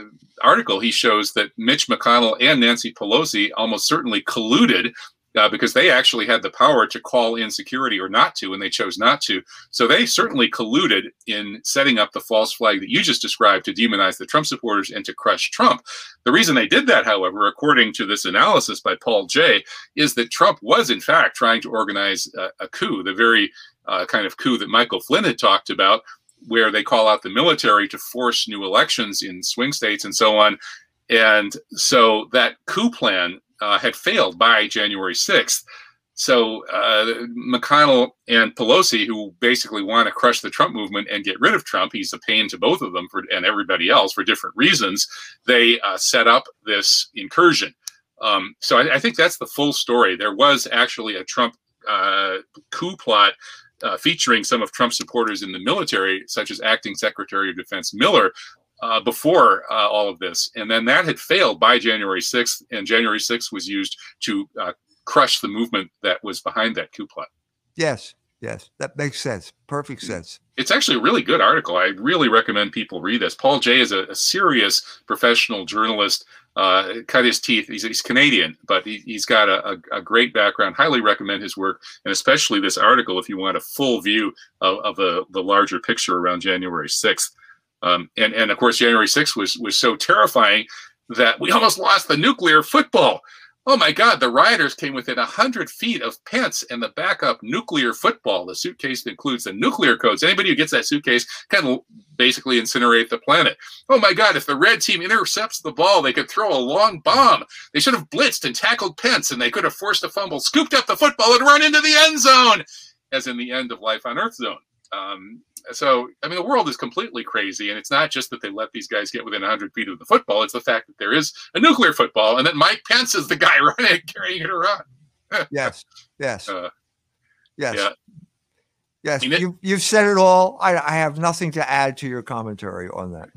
article, he shows that Mitch McConnell and Nancy Pelosi almost certainly colluded uh, because they actually had the power to call in security or not to, and they chose not to. So they certainly colluded in setting up the false flag that you just described to demonize the Trump supporters and to crush Trump. The reason they did that, however, according to this analysis by Paul Jay, is that Trump was in fact trying to organize a, a coup, the very uh, kind of coup that Michael Flynn had talked about, where they call out the military to force new elections in swing states and so on. And so that coup plan uh, had failed by January 6th. So uh, McConnell and Pelosi, who basically want to crush the Trump movement and get rid of Trump, he's a pain to both of them for, and everybody else for different reasons. They uh, set up this incursion. Um, so I, I, think that's the full story. There was actually a Trump uh, coup plot uh, featuring some of Trump's supporters in the military, such as Acting Secretary of Defense Miller, uh, before uh, all of this. And then that had failed by January 6th, and January 6th was used to uh, crush the movement that was behind that coup plot. Yes, yes, that makes sense. Perfect mm. sense. It's actually a really good article. I really recommend people read this. Paul Jay is a, a serious professional journalist. Uh, cut his teeth. He's, he's Canadian, but he, has got a, a, a, great background. Highly recommend his work, and especially this article if you want a full view of, of the, the larger picture around January 6th. Um, and, and of course, January 6th was, was so terrifying that we almost lost the nuclear football. Oh my God, the rioters came within 100 feet of Pence and the backup nuclear football. The suitcase includes the nuclear codes. Anybody who gets that suitcase can basically incinerate the planet. Oh my God, if the red team intercepts the ball, they could throw a long bomb. They should have blitzed and tackled Pence, and they could have forced a fumble, scooped up the football, and run into the end zone, as in the end of Life on Earth zone. Um, so I mean, the world is completely crazy, and it's not just that they let these guys get within 100 feet of the football; it's the fact that there is a nuclear football, and that Mike Pence is the guy running carrying it around. yes, yes, uh, yes, yeah. yes. you, you've said it all. I, I have nothing to add to your commentary on that.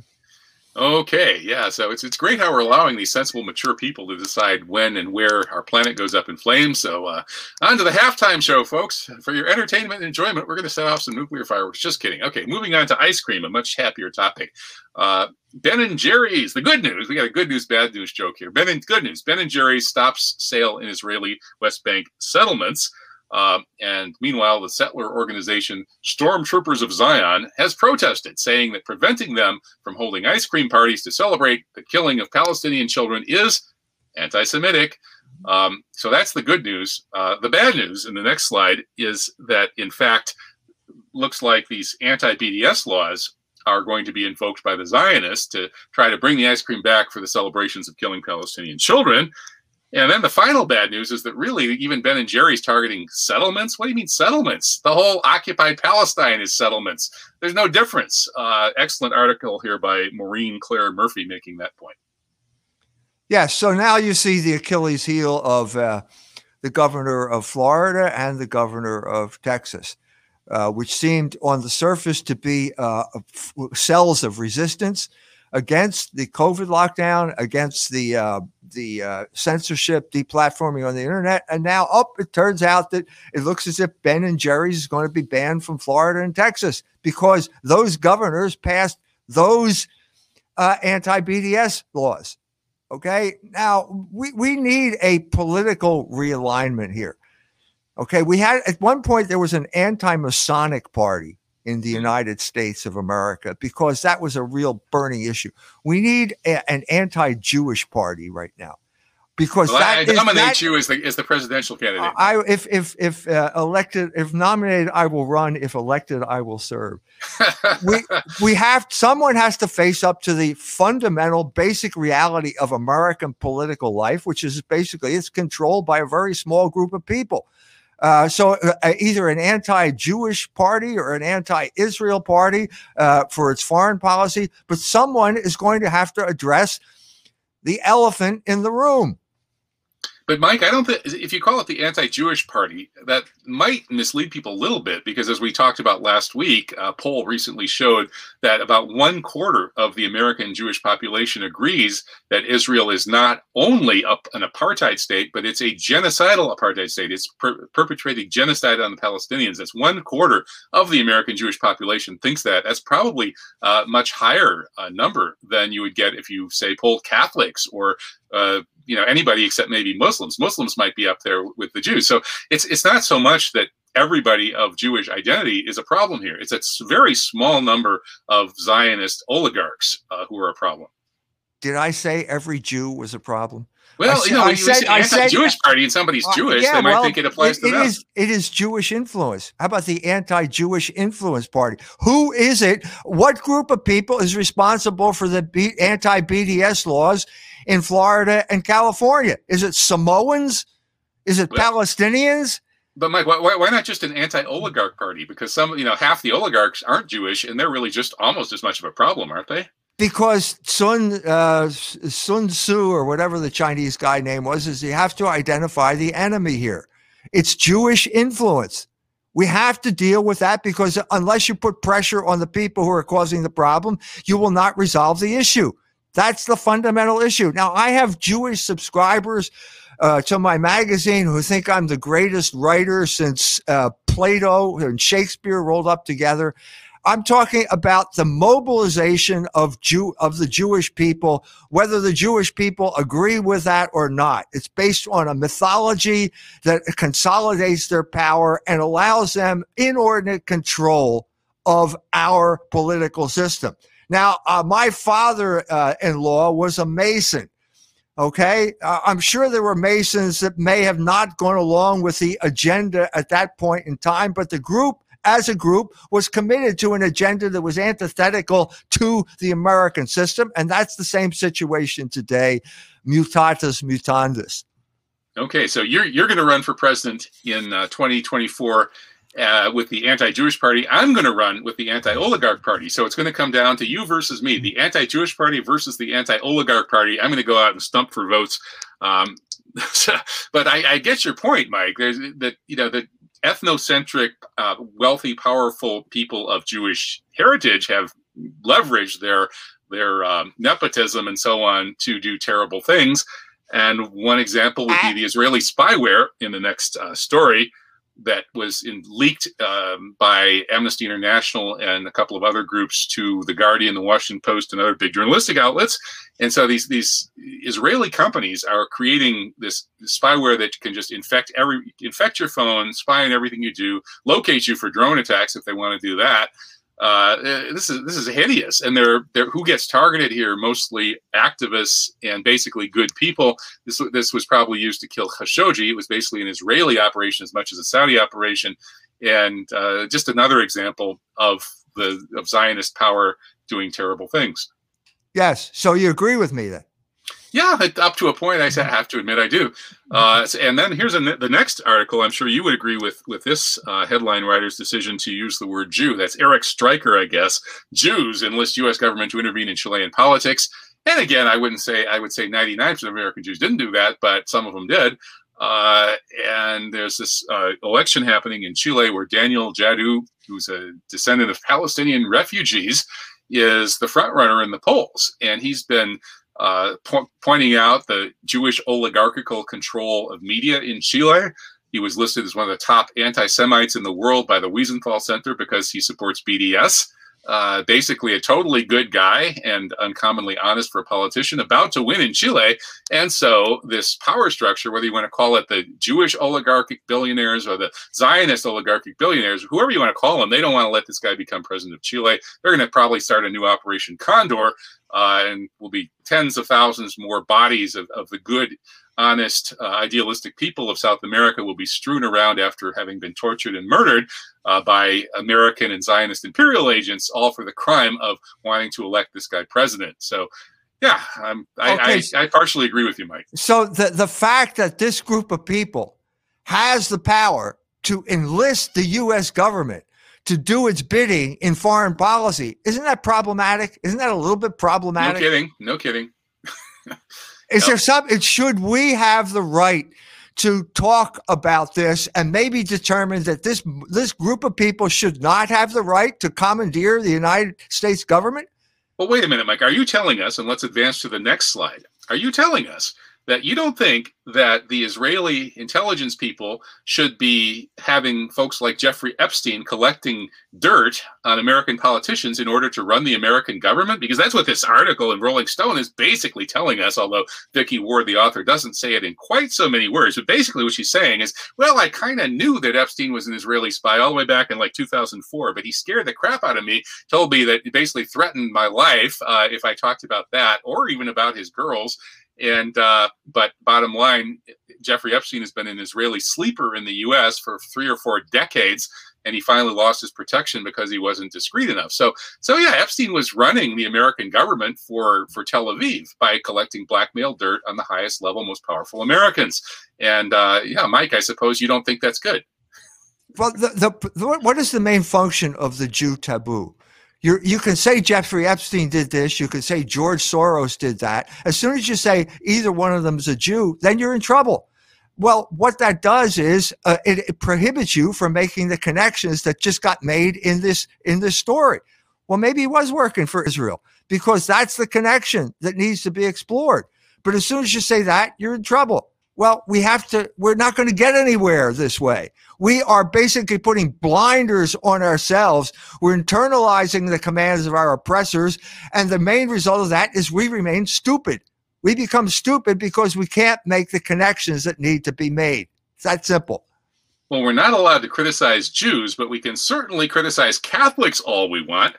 Okay, yeah. So it's it's great how we're allowing these sensible, mature people to decide when and where our planet goes up in flames. So uh, on to the halftime show, folks. For your entertainment and enjoyment, we're going to set off some nuclear fireworks. Just kidding. Okay, moving on to ice cream, a much happier topic. Uh, ben and Jerry's. The good news. We got a good news, bad news joke here. Ben and good news. Ben and Jerry's stops sale in Israeli West Bank settlements. Uh, and meanwhile, the settler organization Stormtroopers of Zion has protested, saying that preventing them from holding ice cream parties to celebrate the killing of Palestinian children is anti Semitic. Um, so that's the good news. Uh, the bad news in the next slide is that, in fact, looks like these anti BDS laws are going to be invoked by the Zionists to try to bring the ice cream back for the celebrations of killing Palestinian children. And then the final bad news is that really even Ben and Jerry's targeting settlements. What do you mean settlements? The whole occupied Palestine is settlements. There's no difference. Uh, excellent article here by Maureen Clare Murphy making that point. Yes. So now you see the Achilles heel of uh, the governor of Florida and the governor of Texas, uh, which seemed on the surface to be uh, cells of resistance against the COVID lockdown, against the uh, the uh, censorship, deplatforming on the internet, and now up oh, it turns out that it looks as if Ben and Jerry's is going to be banned from Florida and Texas because those governors passed those uh, anti-BDS laws. Okay, now we we need a political realignment here. Okay, we had at one point there was an anti-Masonic party in the. United States of America because that was a real burning issue. We need a, an anti-Jewish party right now because well, that I, I nominate that, you as the as the presidential candidate. I if if if uh, elected if nominated I will run if elected I will serve. we we have someone has to face up to the fundamental basic reality of American political life which is basically it's controlled by a very small group of people. Uh, so uh, either an anti-Jewish party or an anti-Israel party uh, for its foreign policy, but someone is going to have to address the elephant in the room. But Mike, I don't think if you call it the anti-Jewish party, that might mislead people a little bit because, as we talked about last week, a poll recently showed that about one quarter of the American Jewish population agrees that Israel is not only an apartheid state, but it's a genocidal apartheid state. It's per perpetrating genocide on the Palestinians. That's one quarter of the American Jewish population thinks that. That's probably a much higher uh, number than you would get if you say polled Catholics or uh, you know anybody except maybe Muslims. Muslims might be up there with the Jews. So it's it's not so much that everybody of Jewish identity is a problem here. It's a very small number of Zionist oligarchs uh, who are a problem. Did I say every Jew was a problem? Well, said, you know, I you said, I said, Jewish party and somebody's Jewish, yeah, they might well, think it applies it, to it them. Is, it is Jewish influence. How about the anti-Jewish influence party? Who is it? What group of people is responsible for the B- anti-BDS laws in Florida and California? Is it Samoans? Is it well, Palestinians? But Mike, why, why not just an anti-oligarch party? Because some, you know, half the oligarchs aren't Jewish, and they're really just almost as much of a problem, aren't they? Because Sun uh, Sun Tzu or whatever the Chinese guy name was, is you have to identify the enemy here. It's Jewish influence. We have to deal with that because unless you put pressure on the people who are causing the problem, you will not resolve the issue. That's the fundamental issue. Now, I have Jewish subscribers uh, to my magazine who think I'm the greatest writer since uh, Plato and Shakespeare rolled up together. I'm talking about the mobilization of Jew of the Jewish people, whether the Jewish people agree with that or not. It's based on a mythology that consolidates their power and allows them inordinate control of our political system. Now, uh, my father-in-law was a Mason. Okay. Uh, I'm sure there were Masons that may have not gone along with the agenda at that point in time, but the group as a group was committed to an agenda that was antithetical to the American system. And that's the same situation today, mutatis mutandis. Okay, so you're you're going to run for president in uh, 2024 uh, with the anti-Jewish party. I'm going to run with the anti-oligarch party. So it's going to come down to you versus me, the anti-Jewish party versus the anti-oligarch party. I'm going to go out and stump for votes. Um, but I, I, get your point, Mike. That you know that ethnocentric, uh, wealthy, powerful people of Jewish heritage have leveraged their their um, nepotism and so on to do terrible things. And one example would be the Israeli spyware in the next uh, story that was in, leaked um, by Amnesty International and a couple of other groups to the Guardian, the Washington Post, and other big journalistic outlets. And so these these Israeli companies are creating this spyware that can just infect every infect your phone, spy on everything you do, locate you for drone attacks if they want to do that. Uh, this is this is hideous, and they're, they're who gets targeted here? Mostly activists and basically good people. This this was probably used to kill Khashoggi. It was basically an Israeli operation as much as a Saudi operation, and uh, just another example of the of Zionist power doing terrible things. Yes. So you agree with me then? Yeah, up to a point, I have to admit I do. Uh, and then here's a, the next article. I'm sure you would agree with with this uh, headline writer's decision to use the word Jew. That's Eric Striker, I guess. Jews enlist U.S. government to intervene in Chilean politics. And again, I wouldn't say I would say 99% of American Jews didn't do that, but some of them did. Uh, and there's this uh, election happening in Chile where Daniel Jadue, who's a descendant of Palestinian refugees, is the front runner in the polls, and he's been uh, po- pointing out the Jewish oligarchical control of media in Chile. He was listed as one of the top anti Semites in the world by the Wiesenthal Center because he supports BDS. Uh, basically a totally good guy and uncommonly honest for a politician about to win in Chile. And so this power structure, whether you want to call it the Jewish oligarchic billionaires or the Zionist oligarchic billionaires, whoever you want to call them, they don't want to let this guy become president of Chile. They're going to probably start a new Operation Condor uh, and will be tens of thousands more bodies of, of the good honest, uh, idealistic people of South America will be strewn around after having been tortured and murdered uh, by American and Zionist imperial agents, all for the crime of wanting to elect this guy president. So, yeah, I'm, I, okay. I, I partially agree with you, Mike. So the the fact that this group of people has the power to enlist the U.S. government to do its bidding in foreign policy isn't that problematic? Isn't that a little bit problematic? No kidding. No kidding. Is there some? Should we have the right to talk about this and maybe determine that this this group of people should not have the right to commandeer the United States government? Well, wait a minute, Mike. Are you telling us? And let's advance to the next slide. Are you telling us that you don't think that the Israeli intelligence people should be having folks like Jeffrey Epstein collecting dirt on American politicians in order to run the American government? Because that's what this article in Rolling Stone is basically telling us, although Vicky Ward, the author, doesn't say it in quite so many words. But basically, what she's saying is, well, I kind of knew that Epstein was an Israeli spy all the way back in like 2004, but he scared the crap out of me, told me that he basically threatened my life uh, if I talked about that or even about his girls. And uh, but bottom line, Jeffrey Epstein has been an Israeli sleeper in the U.S. for three or four decades, and he finally lost his protection because he wasn't discreet enough. So, so yeah, Epstein was running the American government for for Tel Aviv by collecting blackmail dirt on the highest level, most powerful Americans. And uh, yeah, Mike, I suppose you don't think that's good. Well, the, the, the what is the main function of the Jew taboo? You you can say Jeffrey Epstein did this. You can say George Soros did that. As soon as you say either one of them is a Jew, then you're in trouble. Well, what that does is uh, it, it prohibits you from making the connections that just got made in this in this story. Well, maybe he was working for Israel because that's the connection that needs to be explored. But as soon as you say that, you're in trouble. Well, we have to, we're not going to get anywhere this way. We are basically putting blinders on ourselves. We're internalizing the commands of our oppressors. And the main result of that is we remain stupid. We become stupid because we can't make the connections that need to be made. It's that simple. Well, we're not allowed to criticize Jews, but we can certainly criticize Catholics all we want.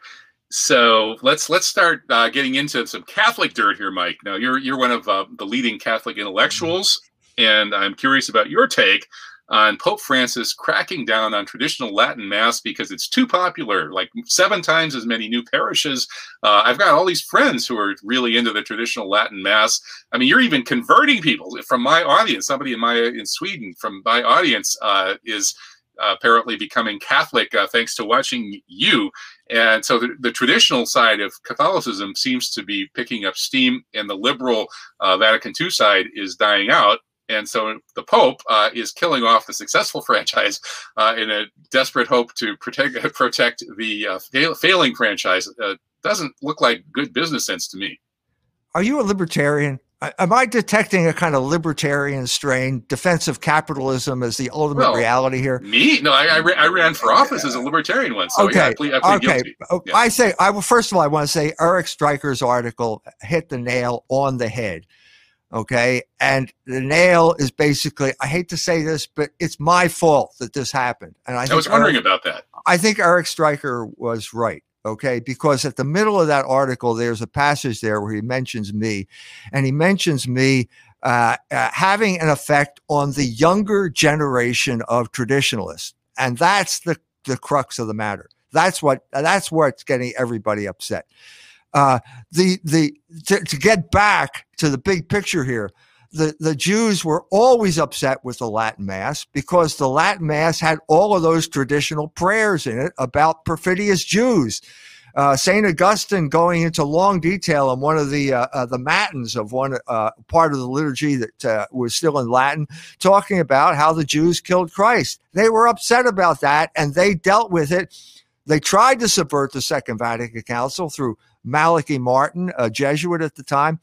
So let's let's start uh, getting into some Catholic dirt here, Mike. Now you're you're one of uh, the leading Catholic intellectuals, and I'm curious about your take on Pope Francis cracking down on traditional Latin Mass because it's too popular, like seven times as many new parishes. Uh, I've got all these friends who are really into the traditional Latin Mass. I mean, you're even converting people from my audience. Somebody in my in Sweden from my audience uh, is apparently becoming Catholic uh, thanks to watching you. And so the, the, traditional side of Catholicism seems to be picking up steam, and the liberal uh, Vatican II side is dying out. And so the Pope uh, is killing off the successful franchise uh, in a desperate hope to protect protect the uh, fail, failing franchise. Uh, doesn't look like good business sense to me. Are you a libertarian? Am I detecting a kind of libertarian strain, defensive capitalism as the ultimate well, reality here? Me? No, I, I, I, ran for office as a libertarian once. So okay. Yeah, I plead, I plead okay. Oh, yeah. I say, I will, first of all, I want to say Eric Striker's article hit the nail on the head. Okay. And the nail is basically, I hate to say this, but it's my fault that this happened. And I, I was wondering Eric, about that. I think Eric Striker was right. Okay. Because at the middle of that article, there's a passage there where he mentions me and he mentions me uh, uh, having an effect on the younger generation of traditionalists. And that's the, the crux of the matter. That's what, that's what's getting everybody upset. Uh, the the to, to get back to the big picture here, the, the Jews were always upset with the Latin Mass because the Latin Mass had all of those traditional prayers in it about perfidious Jews. Uh, Saint Augustine going into long detail on one of the uh, uh, the matins of one uh, part of the liturgy that uh, was still in Latin, talking about how the Jews killed Christ. They were upset about that, and they dealt with it. They tried to subvert the Second Vatican Council through Malachi Martin, a Jesuit at the time.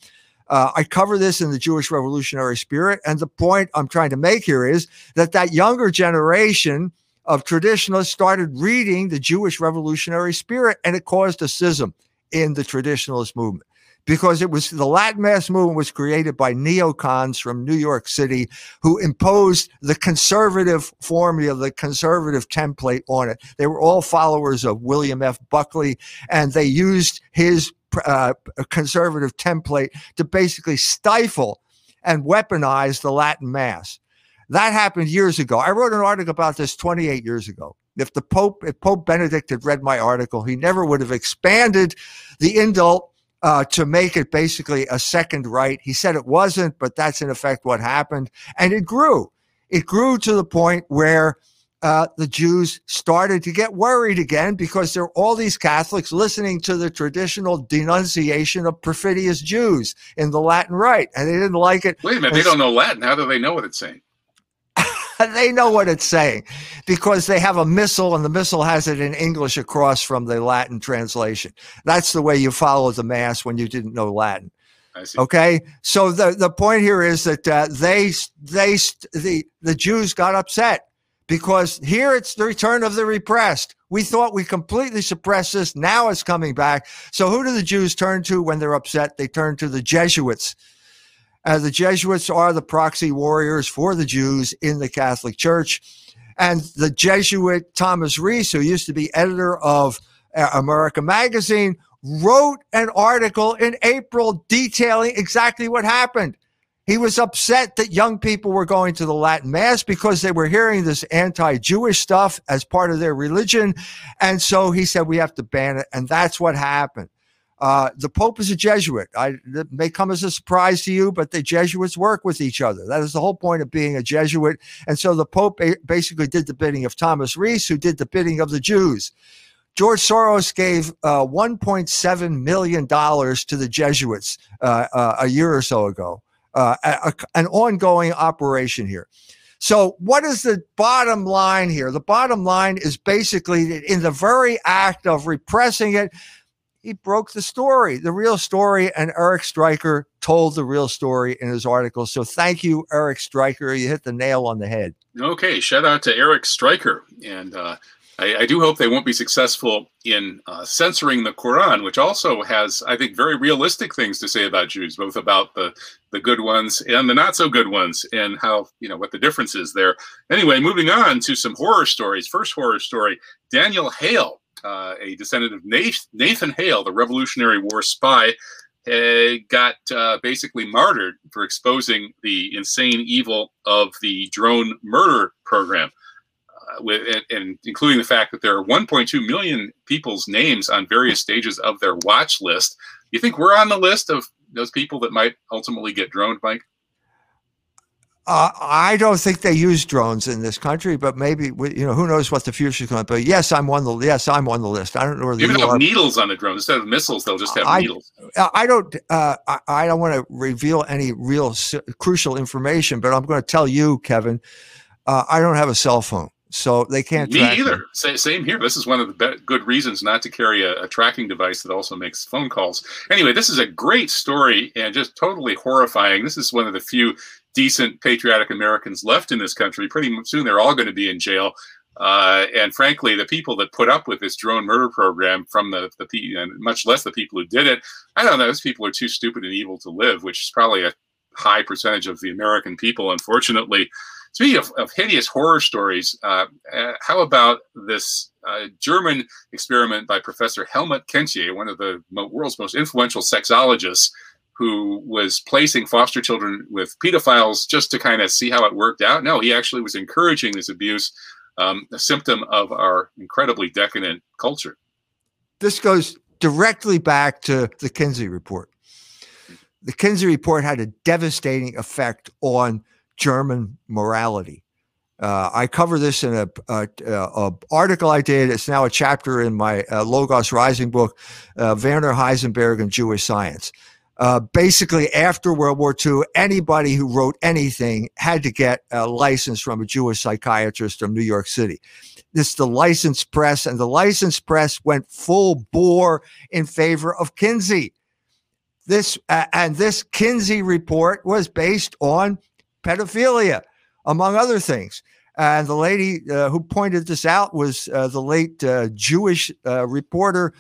Uh, I cover this in the Jewish Revolutionary Spirit. And the point I'm trying to make here is that that younger generation of traditionalists started reading the Jewish Revolutionary Spirit, and it caused a schism in the traditionalist movement because it was the Latin Mass movement was created by neocons from New York City who imposed the conservative formula, the conservative template on it. They were all followers of William F. Buckley, and they used his uh, conservative template to basically stifle and weaponize the Latin Mass. That happened years ago. I wrote an article about this 28 years ago. If the Pope, if Pope Benedict had read my article, he never would have expanded the indult uh, to make it basically a second rite. He said it wasn't, but that's in effect what happened. And it grew. It grew to the point where uh, the Jews started to get worried again because there are all these Catholics listening to the traditional denunciation of perfidious Jews in the Latin Rite, and they didn't like it. Wait a minute, they don't know Latin. How do they know what it's saying? they know what it's saying because they have a missal and the missal has it in English across from the Latin translation. That's the way you follow the mass when you didn't know Latin. Okay, so the the point here is that uh, they they the the Jews got upset because here it's the return of the repressed. We thought we completely suppressed this. Now it's coming back. So who do the Jews turn to when they're upset? They turn to the Jesuits uh, the Jesuits are the proxy warriors for the Jews in the Catholic Church. And the Jesuit Thomas Reese, who used to be editor of uh, America Magazine, wrote an article in April detailing exactly what happened. He was upset that young people were going to the Latin Mass because they were hearing this anti Jewish stuff as part of their religion. And so he said, we have to ban it. And that's what happened. Uh, the Pope is a Jesuit. I, it may come as a surprise to you, but the Jesuits work with each other. That is the whole point of being a Jesuit. And so the Pope basically did the bidding of Thomas Reese, who did the bidding of the Jews. George Soros gave uh, $1.7 million to the Jesuits uh, uh, a year or so ago, uh, a, an ongoing operation here. So, what is the bottom line here? The bottom line is basically that in the very act of repressing it, he broke the story, the real story, and Eric Striker told the real story in his article. So thank you, Eric Striker. You hit the nail on the head. Okay, shout out to Eric Striker, and uh, I, I, do hope they won't be successful in uh, censoring the Quran, which also has, I think, very realistic things to say about Jews, both about the the good ones and the not so good ones, and how you know what the difference is there. Anyway, moving on to some horror stories. First horror story: Daniel Hale, uh, a descendant of Nathan Hale, the Revolutionary War spy, uh, got uh, basically martyred for exposing the insane evil of the drone murder program with and, and, including the fact that there are 1.2 million people's names on various stages of their watch list. You think we're on the list of those people that might ultimately get droned, Mike? Uh, I don't think they use drones in this country, but maybe you know who knows what the future is going to be. Yes, I'm on the yes, I'm on the list. I don't know where the have needles on the drone instead of missiles. They'll just have I, needles. I don't. Uh, I, I, don't want to reveal any real crucial information, but I'm going to tell you, Kevin. Uh, I don't have a cell phone so they can't. Me either. Me. Same here. This is one of the be- good reasons not to carry a, a, tracking device that also makes phone calls. Anyway, this is a great story and just totally horrifying. This is one of the few decent patriotic Americans left in this country. Pretty soon, they're all going to be in jail. Uh, and frankly, the people that put up with this drone murder program, from the the and much less the people who did it, I don't know. Those people are too stupid and evil to live, which is probably a high percentage of the American people, unfortunately. Speaking of, of hideous horror stories, uh, uh, how about this uh, German experiment by Professor Helmut Kentler, one of the world's most influential sexologists, who was placing foster children with pedophiles just to kind of see how it worked out? No, he actually was encouraging this abuse, um, a symptom of our incredibly decadent culture. This goes directly back to the Kinsey report. The Kinsey report had a devastating effect on German morality. Uh, I cover this in a, a, a, article I did. It's now a chapter in my uh, Logos Rising book, uh, Werner Heisenberg and Jewish Science. Uh, basically, after World War II, anybody who wrote anything had to get a license from a Jewish psychiatrist from New York City. This the licensed press, and the licensed press went full bore in favor of Kinsey. This uh, and this Kinsey report was based on pedophilia, among other things. And the lady uh, who pointed this out was uh, the late uh, Jewish reporter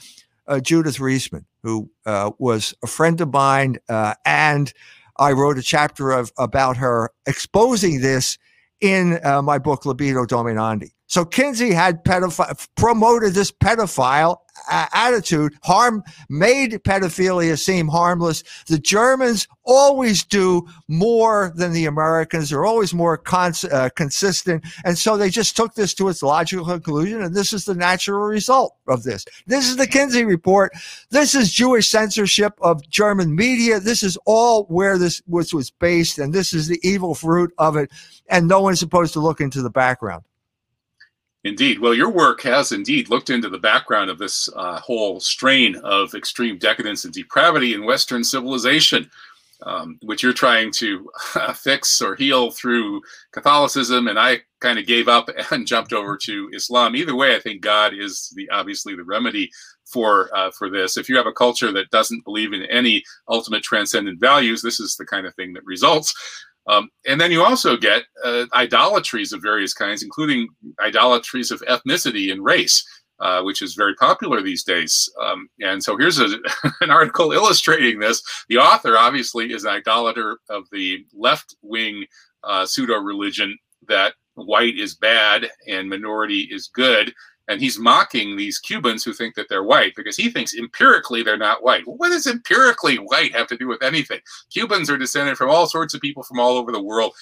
Judith Reisman, who uh, was a friend of mine. and I wrote a chapter of, about her exposing this in my book, Libido Dominandi. So Kinsey had pedophile, promoted this pedophile attitude, harm made pedophilia seem harmless. The Germans always do more than the Americans. They're always more cons- uh, consistent, and so they just took this to its logical conclusion, and this is the natural result of this. This is the Kinsey report. This is Jewish censorship of German media. This is all where this was, was based, and this is the evil fruit of it. And no one's supposed to look into the background. Indeed. Well, your work has indeed looked into the background of this uh, whole strain of extreme decadence and depravity in Western civilization, um, which you're trying to uh, fix or heal through Catholicism. And I kind of gave up and jumped over to Islam. Either way, I think God is the obviously the remedy for uh, for this. If you have a culture that doesn't believe in any ultimate transcendent values, this is the kind of thing that results. Um, and then you also get uh, idolatries of various kinds, including idolatries of ethnicity and race, uh, which is very popular these days. Um, and so here's a, an article illustrating this. The author obviously is an idolater of the left wing uh, pseudo religion that white is bad and minority is good and he's mocking these Cubans who think that they're white because he thinks empirically they're not white. Well, what does empirically white have to do with anything? Cubans are descended from all sorts of people from all over the world.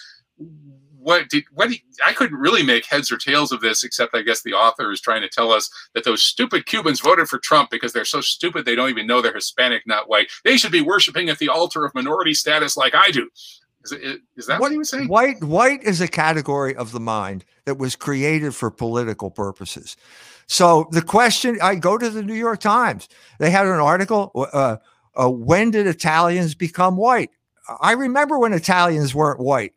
What did what I couldn't really make heads or tails of this, except I guess the author is trying to tell us that those stupid Cubans voted for Trump because they're so stupid they don't even know they're Hispanic, not white. They should be worshiping at the altar of minority status like I do. Is, it, is that what, what he was saying? White white is a category of the mind that was created for political purposes. So the question, I go to the New York Times. They had an article. Uh, uh, when did Italians become white? I remember when Italians weren't white.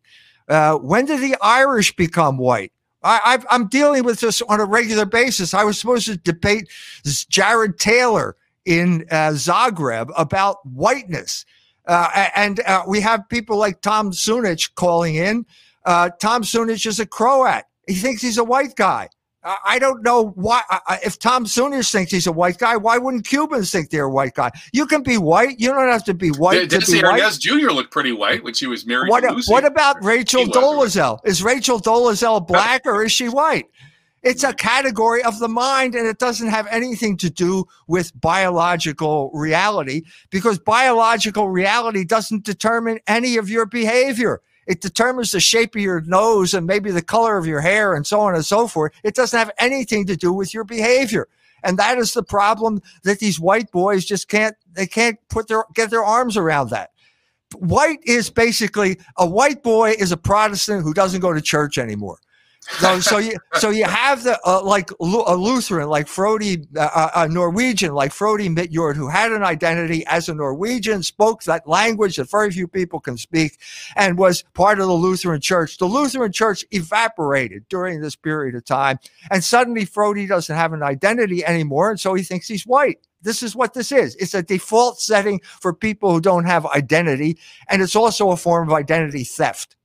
Uh, when did the Irish become white? I, am dealing with this on a regular basis. I was supposed to debate Jared Taylor in uh, Zagreb about whiteness. Uh, and uh, we have people like Tom Sunic calling in. Uh, Tom Sunic is a Croat. He thinks he's a white guy. I don't know why. If Tom Sunic thinks he's a white guy, why wouldn't Cubans think they're a white guy? You can be white. You don't have to be white. Desi Arnaz Jr. looked pretty white when she was married what. What about Rachel Dolezal? Is Rachel Dolezal black or is she white? It's a category of the mind, and it doesn't have anything to do with biological reality because biological reality doesn't determine any of your behavior. It determines the shape of your nose and maybe the color of your hair and so on and so forth. It doesn't have anything to do with your behavior. And that is the problem that these white boys just can't, they can't put their, get their arms around that. White is basically a white boy is a Protestant who doesn't go to church anymore. So, so you so you have the uh, like a Lutheran like Frodi, uh, a Norwegian like Frodi Midjord, who had an identity as a Norwegian, spoke that language that very few people can speak, and was part of the Lutheran Church. The Lutheran Church evaporated during this period of time, and suddenly Frodi doesn't have an identity anymore, and so he thinks he's white. This is what this is. It's a default setting for people who don't have identity, and it's also a form of identity theft.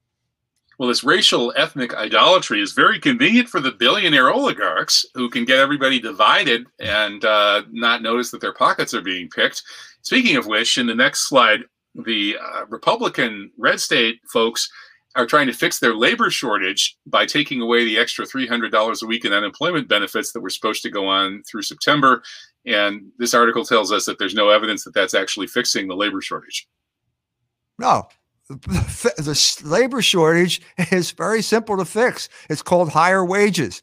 Well, this racial ethnic idolatry is very convenient for the billionaire oligarchs who can get everybody divided and uh, not notice that their pockets are being picked. Speaking of which, in the next slide, the uh, Republican red state folks are trying to fix their labor shortage by taking away the extra $300 a week in unemployment benefits that were supposed to go on through September. And this article tells us that there's no evidence that that's actually fixing the labor shortage. No, the labor shortage is very simple to fix. It's called higher wages.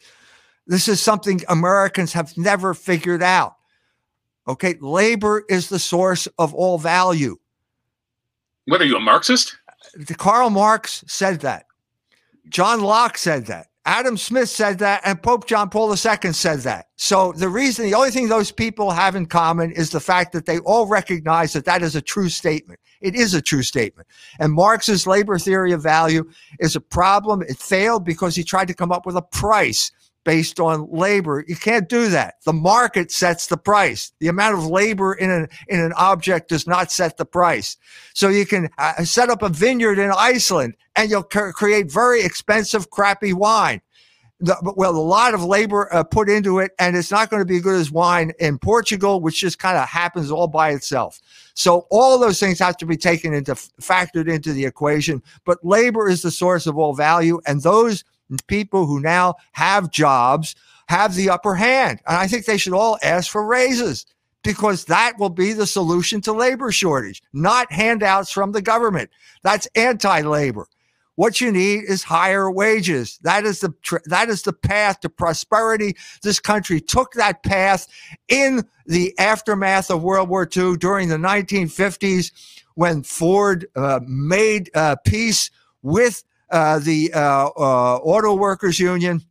This is something Americans have never figured out. Okay, labor is the source of all value. What are you, a Marxist? Karl Marx said that. John Locke said that. Adam Smith said that, and Pope John Paul II said that. So the reason, the only thing those people have in common is the fact that they all recognize that that is a true statement. It is a true statement. And Marx's labor theory of value is a problem. It failed because he tried to come up with a price based on labor. You can't do that. The market sets the price. The amount of labor in an in an object does not set the price. So you can uh, set up a vineyard in Iceland and you'll c- create very expensive, crappy wine. The, well, a lot of labor uh, put into it, and it's not going to be as good as wine in Portugal, which just kind of happens all by itself. So all those things have to be taken into factored into the equation. But labor is the source of all value, and those people who now have jobs have the upper hand. And I think they should all ask for raises because that will be the solution to labor shortage, not handouts from the government. That's anti-labor. What you need is higher wages. That is the that is the path to prosperity. This country took that path in the aftermath of World War II during the 1950s when Ford uh, made uh, peace with uh, the uh, uh, Auto Workers Union.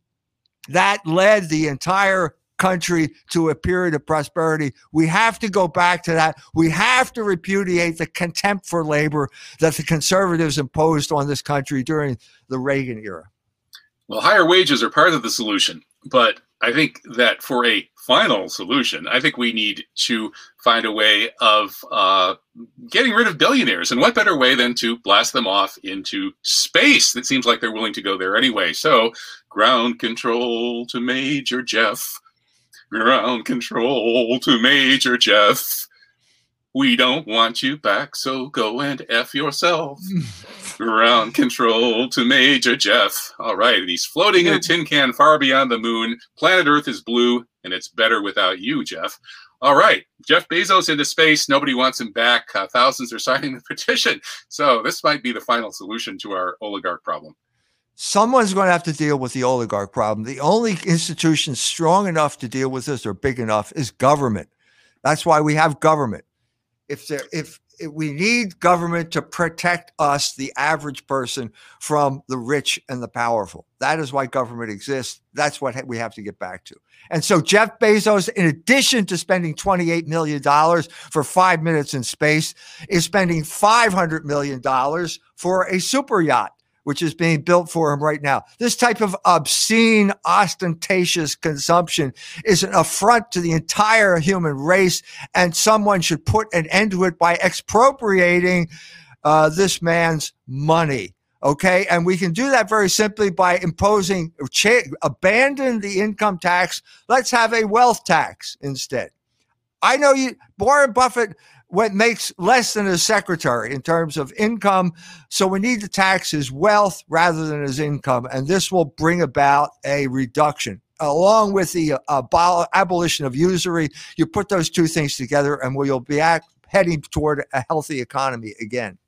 That led the entire country to a period of prosperity. We have to go back to that. We have to repudiate the contempt for labor that the conservatives imposed on this country during the Reagan era. Well, higher wages are part of the solution, but I think that for a final solution, I think we need to find a way of uh, getting rid of billionaires. And what better way than to blast them off into space? It seems like they're willing to go there anyway. So, ground control to Major Jeff. Ground control to Major Jeff. We don't want you back, so go and F yourself. Ground control to Major Jeff. All right, he's floating in a tin can far beyond the moon. Planet Earth is blue, and it's better without you, Jeff. All right, Jeff Bezos into space. Nobody wants him back. Uh, thousands are signing the petition. So this might be the final solution to our oligarch problem. Someone's going to have to deal with the oligarch problem. The only institution strong enough to deal with this or big enough is government. That's why we have government if there if, if we need government to protect us the average person from the rich and the powerful. That is why government exists. That's what we have to get back to. And so jeff bezos in addition to spending 28 million dollars for 5 minutes in space is spending 500 million dollars for a super yacht which is being built for him right now. This type of obscene, ostentatious consumption is an affront to the entire human race, and someone should put an end to it by expropriating uh, this man's money. Okay. And we can do that very simply by imposing, cha- abandon the income tax. Let's have a wealth tax instead. I know you, Warren Buffett what makes less than his secretary in terms of income. So we need to tax his wealth rather than his income. And this will bring about a reduction. Along with the uh, abolition of usury, you put those two things together and we'll be heading toward a healthy economy again.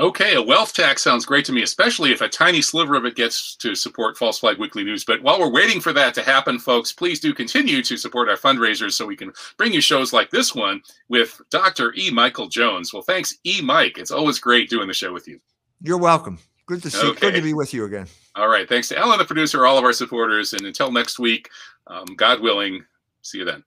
Okay, a wealth tax sounds great to me, especially if a tiny sliver of it gets to support False Flag Weekly News. But while we're waiting for that to happen, folks, please do continue to support our fundraisers so we can bring you shows like this one with Dr. E. Michael Jones. Well, thanks, E. Mike. It's always great doing the show with you. You're welcome. Good to see. Okay. Good to be with you again. All right. Thanks to Ellen, the producer, all of our supporters, and until next week, um, God willing, see you then.